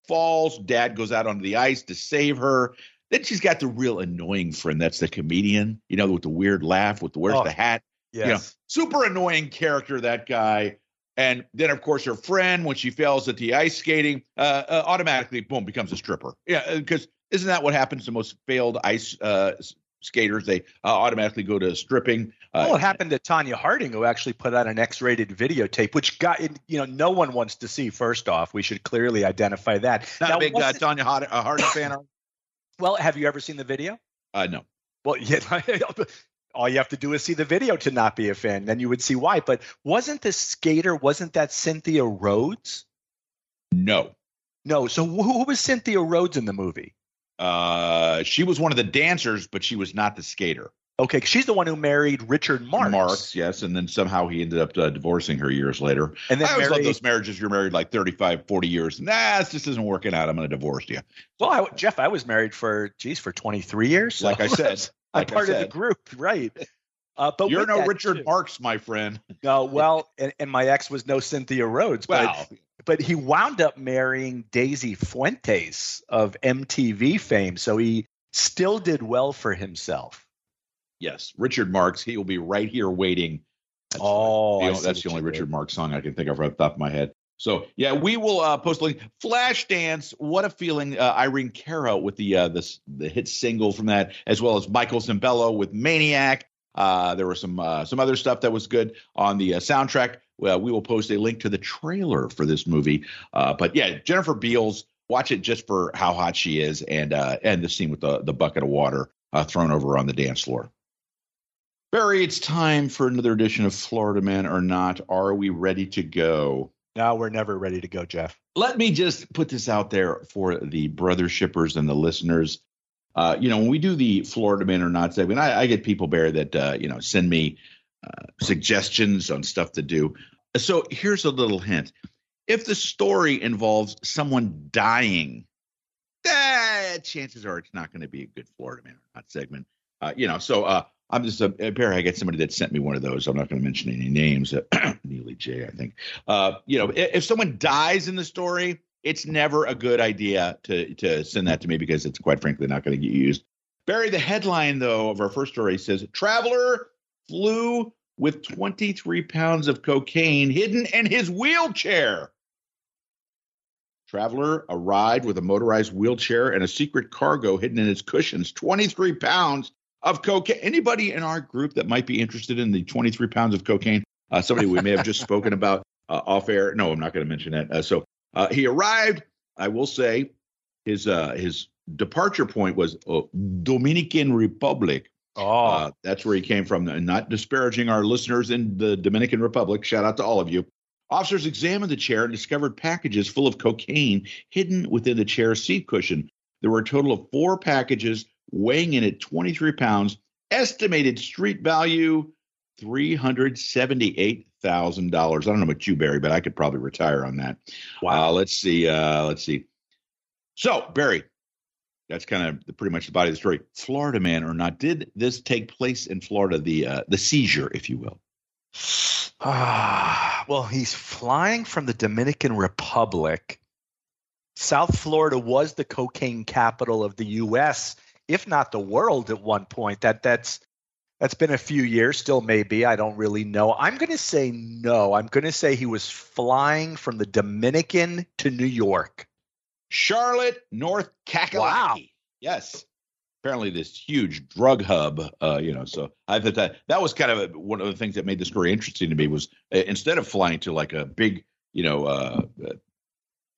falls. Dad goes out onto the ice to save her. Then she's got the real annoying friend. That's the comedian, you know, with the weird laugh, with the where's oh, the hat. Yes. You know, super annoying character, that guy. And then, of course, her friend, when she fails at the ice skating, uh, uh, automatically, boom, becomes a stripper. Yeah, because uh, isn't that what happens to most failed ice uh, skaters? They uh, automatically go to stripping. Uh, well, it happened to Tonya Harding, who actually put out an X-rated videotape, which got you know no one wants to see. First off, we should clearly identify that. Not now, a big uh, Tonya Harding, uh, Harding fan. well, have you ever seen the video? Uh, no. Well, yeah. all you have to do is see the video to not be a fan. Then you would see why. But wasn't the skater? Wasn't that Cynthia Rhodes? No. No. So who was Cynthia Rhodes in the movie? Uh, she was one of the dancers, but she was not the skater. Okay, she's the one who married Richard Marx. Marx, yes, and then somehow he ended up uh, divorcing her years later. And then I always married, love those marriages. You're married like 35, 40 years. Nah, this just isn't working out. I'm going to divorce you. Well, I, Jeff, I was married for geez for 23 years. So. Like I said, like I'm part said. of the group, right? Uh, but you're no Richard too, Marx, my friend. No, well, and, and, my ex was no Cynthia Rhodes. But, wow. but he wound up marrying Daisy Fuentes of MTV fame, so he still did well for himself. Yes, Richard Marx. He will be right here waiting. That's oh, you know, that's the only Richard Marx song I can think of right off the top of my head. So yeah, we will uh, post a link. Flashdance, what a feeling! Uh, Irene Cara with the uh, the the hit single from that, as well as Michael Sembello with Maniac. Uh, there was some uh, some other stuff that was good on the uh, soundtrack. Well, we will post a link to the trailer for this movie. Uh, but yeah, Jennifer Beals, watch it just for how hot she is, and uh, and the scene with the the bucket of water uh, thrown over on the dance floor. Barry, it's time for another edition of Florida Man or Not. Are we ready to go? No, we're never ready to go, Jeff. Let me just put this out there for the brother shippers and the listeners. Uh, you know, when we do the Florida Man or Not segment, I, I get people, Barry, that uh, you know send me uh, suggestions on stuff to do. So here's a little hint: if the story involves someone dying, eh, chances are it's not going to be a good Florida Man or Not segment. Uh, you know, so uh, I'm just a Barry. I get somebody that sent me one of those. I'm not going to mention any names. Neely J, I think. Uh, you know, if, if someone dies in the story, it's never a good idea to to send that to me because it's quite frankly not going to get used. Barry, the headline though of our first story says traveler flew with 23 pounds of cocaine hidden in his wheelchair. Traveler arrived with a motorized wheelchair and a secret cargo hidden in its cushions. 23 pounds of cocaine. Anybody in our group that might be interested in the 23 pounds of cocaine? Uh, somebody we may have just spoken about uh, off air. No, I'm not going to mention that. Uh, so uh, he arrived. I will say his uh, his departure point was uh, Dominican Republic. Oh, that's where he came from. And not disparaging our listeners in the Dominican Republic. Shout out to all of you. Officers examined the chair and discovered packages full of cocaine hidden within the chair's seat cushion. There were a total of four packages weighing in at 23 pounds, estimated street value $378,000. I don't know about you, Barry, but I could probably retire on that. Wow. Uh, let's see. Uh, let's see. So, Barry, that's kind of the, pretty much the body of the story. Florida man or not? Did this take place in Florida? The uh, the seizure, if you will. Ah, well, he's flying from the Dominican Republic. South Florida was the cocaine capital of the U.S if not the world at one point. That that's that's been a few years, still maybe. I don't really know. I'm going to say no. I'm going to say he was flying from the Dominican to New York. Charlotte, North Kakalaki. Wow. Yes. Apparently, this huge drug hub. Uh, you know, so I thought that that was kind of a, one of the things that made the story interesting to me was uh, instead of flying to like a big, you know, uh, uh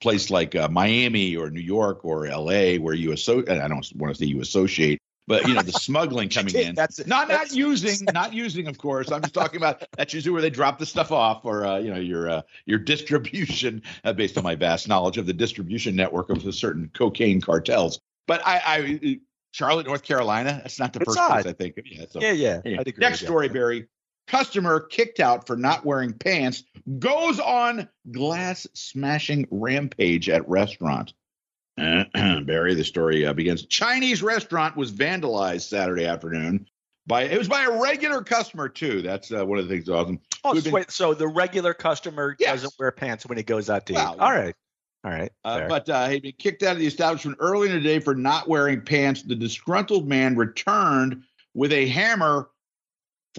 place like uh, Miami or New York or L.A. where you associate. I don't want to say you associate, but you know the smuggling coming in. That's not that's, not using, not using, of course. I'm just talking about that's usually where they drop the stuff off, or uh, you know your uh, your distribution, uh, based on my vast knowledge of the distribution network of certain cocaine cartels. But I, I Charlotte, North Carolina, that's not the it's first odd. place I think. Yeah, so, yeah, yeah. Anyway, next story, Barry customer kicked out for not wearing pants goes on glass smashing rampage at restaurant. Barry, the story uh, begins. Chinese restaurant was vandalized Saturday afternoon by it was by a regular customer too. That's uh, one of the things awesome. Oh, so, been, wait, so the regular customer yes. doesn't wear pants when he goes out to eat. All right. All right. Uh, but uh, he'd been kicked out of the establishment early in the day for not wearing pants. The disgruntled man returned with a hammer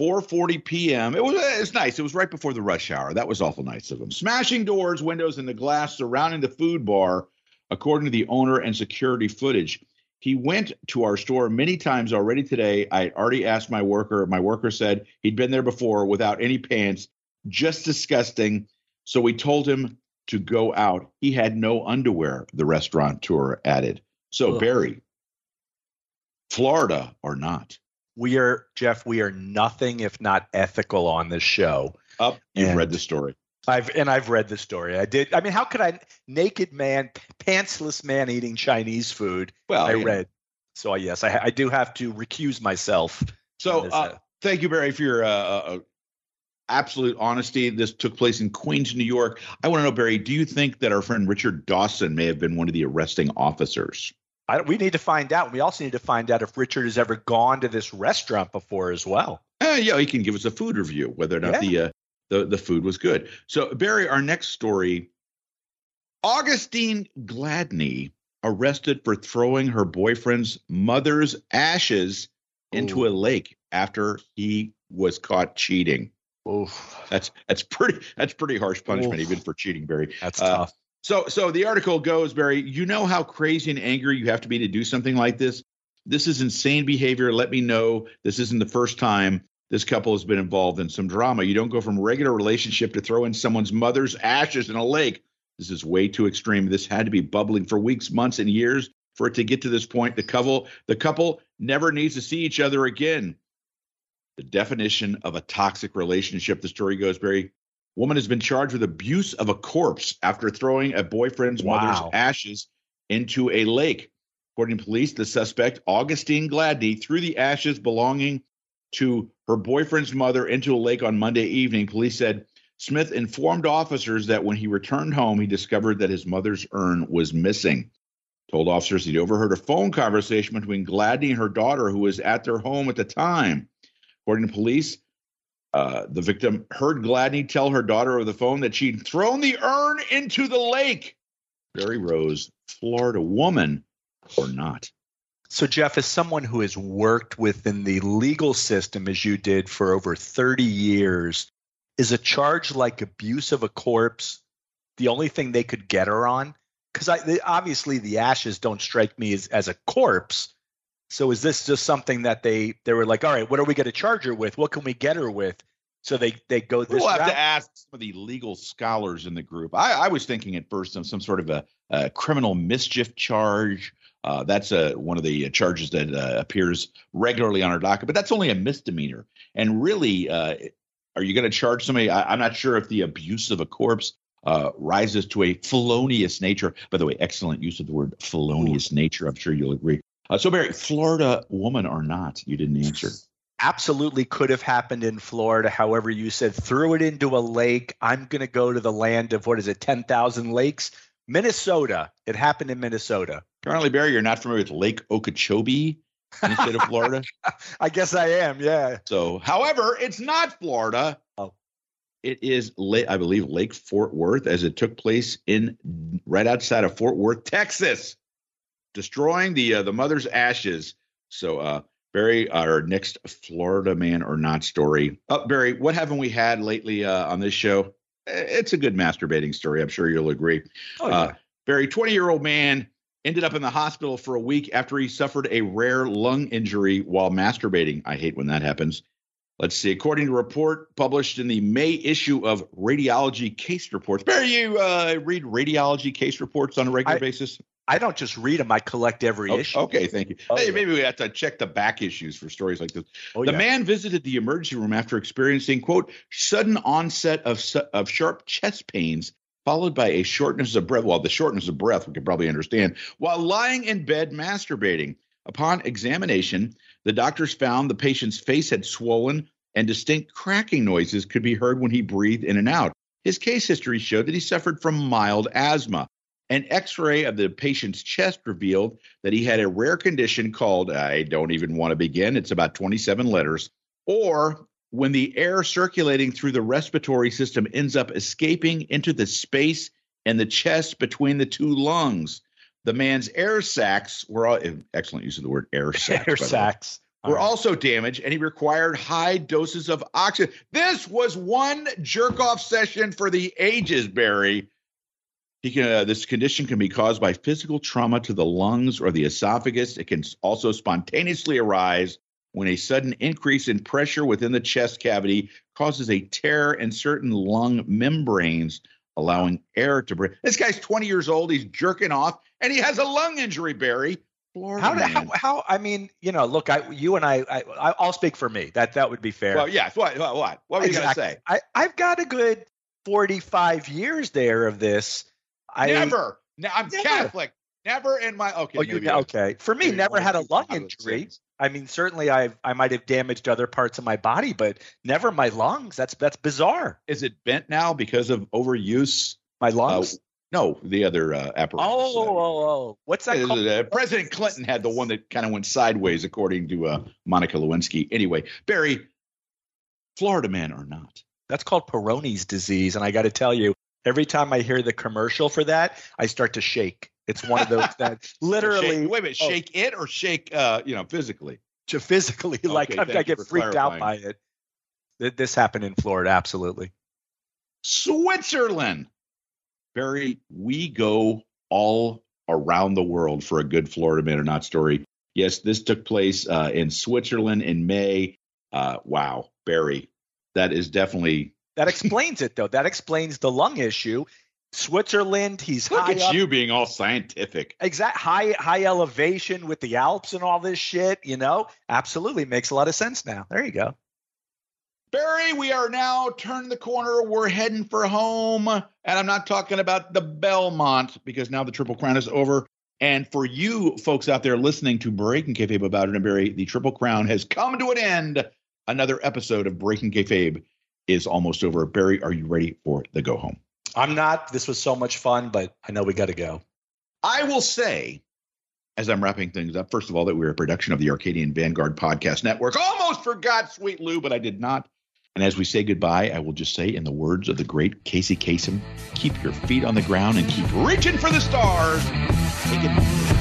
4:40 p.m. It was it's nice. It was right before the rush hour. That was awful nice of him. Smashing doors, windows, and the glass surrounding the food bar, according to the owner and security footage. He went to our store many times already today. I already asked my worker. My worker said he'd been there before without any pants. Just disgusting. So we told him to go out. He had no underwear, the restaurateur added. So, Ugh. Barry, Florida or not? We are Jeff. We are nothing if not ethical on this show. Up, you've and read the story. I've and I've read the story. I did. I mean, how could I? Naked man, pantsless man eating Chinese food. Well, I read. So yes, I, I, do have to recuse myself. So uh, thank you, Barry, for your uh, uh, absolute honesty. This took place in Queens, New York. I want to know, Barry, do you think that our friend Richard Dawson may have been one of the arresting officers? I, we need to find out. We also need to find out if Richard has ever gone to this restaurant before as well. Uh, yeah, he can give us a food review, whether or not yeah. the, uh, the the food was good. So Barry, our next story: Augustine Gladney arrested for throwing her boyfriend's mother's ashes into a lake after he was caught cheating. Oof. That's that's pretty that's pretty harsh punishment Oof. even for cheating, Barry. That's uh, tough. So, so the article goes, Barry. You know how crazy and angry you have to be to do something like this. This is insane behavior. Let me know. This isn't the first time this couple has been involved in some drama. You don't go from regular relationship to throw in someone's mother's ashes in a lake. This is way too extreme. This had to be bubbling for weeks, months, and years for it to get to this point. The couple, the couple never needs to see each other again. The definition of a toxic relationship, the story goes, Barry, Woman has been charged with abuse of a corpse after throwing a boyfriend's wow. mother's ashes into a lake. According to police, the suspect, Augustine Gladney, threw the ashes belonging to her boyfriend's mother into a lake on Monday evening. Police said Smith informed officers that when he returned home, he discovered that his mother's urn was missing. Told officers he'd overheard a phone conversation between Gladney and her daughter, who was at their home at the time. According to police, uh, the victim heard Gladney tell her daughter over the phone that she'd thrown the urn into the lake. Barry Rose, Florida woman or not. So, Jeff, as someone who has worked within the legal system as you did for over 30 years, is a charge like abuse of a corpse the only thing they could get her on? Because obviously the ashes don't strike me as, as a corpse. So is this just something that they they were like, all right, what are we going to charge her with? What can we get her with? So they they go this. We'll have to ask some of the legal scholars in the group. I, I was thinking at first of some sort of a, a criminal mischief charge. Uh, that's a, one of the charges that uh, appears regularly on our docket, but that's only a misdemeanor. And really, uh, are you going to charge somebody? I, am not sure if the abuse of a corpse uh, rises to a felonious nature. By the way, excellent use of the word felonious nature. I'm sure you'll agree. Uh, so, Barry, Florida woman or not? You didn't answer. Absolutely could have happened in Florida. However, you said threw it into a lake. I'm going to go to the land of what is it, 10,000 lakes? Minnesota. It happened in Minnesota. Apparently, Barry, you're not familiar with Lake Okeechobee in the state of Florida. I guess I am, yeah. So, however, it's not Florida. Oh. It is, I believe, Lake Fort Worth, as it took place in right outside of Fort Worth, Texas destroying the uh, the mother's ashes. So, uh, Barry, our next Florida man or not story. Uh, Barry, what haven't we had lately uh, on this show? It's a good masturbating story. I'm sure you'll agree. Oh, yeah. uh, Barry, 20 year old man, ended up in the hospital for a week after he suffered a rare lung injury while masturbating. I hate when that happens. Let's see. According to a report published in the May issue of Radiology Case Reports, Barry, you uh, read radiology case reports on a regular I, basis? I don't just read them; I collect every oh, issue. Okay, thank you. Oh, hey, yeah. maybe we have to check the back issues for stories like this. Oh, the yeah. man visited the emergency room after experiencing quote sudden onset of of sharp chest pains followed by a shortness of breath. Well, the shortness of breath we can probably understand while lying in bed masturbating. Upon examination, the doctors found the patient's face had swollen and distinct cracking noises could be heard when he breathed in and out. His case history showed that he suffered from mild asthma. An x ray of the patient's chest revealed that he had a rare condition called, I don't even want to begin, it's about 27 letters, or when the air circulating through the respiratory system ends up escaping into the space in the chest between the two lungs. The man's air sacs were all, excellent use of the word air sacs. Air sacs were right. also damaged, and he required high doses of oxygen. This was one jerk off session for the ages, Barry. He can, uh, this condition can be caused by physical trauma to the lungs or the esophagus. It can also spontaneously arise when a sudden increase in pressure within the chest cavity causes a tear in certain lung membranes, allowing air to breathe. This guy's 20 years old. He's jerking off, and he has a lung injury, Barry. Florida how, how, how, I mean, you know, look, I, you and I, I, I'll speak for me. That that would be fair. Well, yes. What, what, what? What were exactly. you going to say? I, I've got a good 45 years there of this. I never. I'm never. Catholic. Never in my okay. Oh, you okay? For me, never had a lung injury. I mean, certainly I I might have damaged other parts of my body, but never my lungs. That's that's bizarre. Is it bent now because of overuse? My lungs. Uh, no, the other uh, apparatus. Oh, oh, oh, what's that? called? Uh, President Clinton had the one that kind of went sideways, according to uh, Monica Lewinsky. Anyway, Barry, Florida man or not? That's called Peyronie's disease, and I got to tell you, every time I hear the commercial for that, I start to shake. It's one of those that literally. shake, wait a minute, oh, shake it or shake, uh, you know, physically. To physically, okay, like I, I get freaked clarifying. out by it. This happened in Florida, absolutely. Switzerland. Barry, we go all around the world for a good Florida man or not story. Yes, this took place uh, in Switzerland in May. Uh, wow, Barry, that is definitely that explains it though. That explains the lung issue. Switzerland, he's look at up. you being all scientific. Exact high high elevation with the Alps and all this shit. You know, absolutely makes a lot of sense now. There you go. Barry, we are now turning the corner. We're heading for home. And I'm not talking about the Belmont because now the Triple Crown is over. And for you folks out there listening to Breaking Kayfabe about it and Barry, the Triple Crown has come to an end. Another episode of Breaking Kayfabe is almost over. Barry, are you ready for the go home? I'm not. This was so much fun, but I know we got to go. I will say, as I'm wrapping things up, first of all, that we're a production of the Arcadian Vanguard Podcast Network. Almost forgot Sweet Lou, but I did not. And as we say goodbye, I will just say, in the words of the great Casey Kasem, keep your feet on the ground and keep reaching for the stars. Take it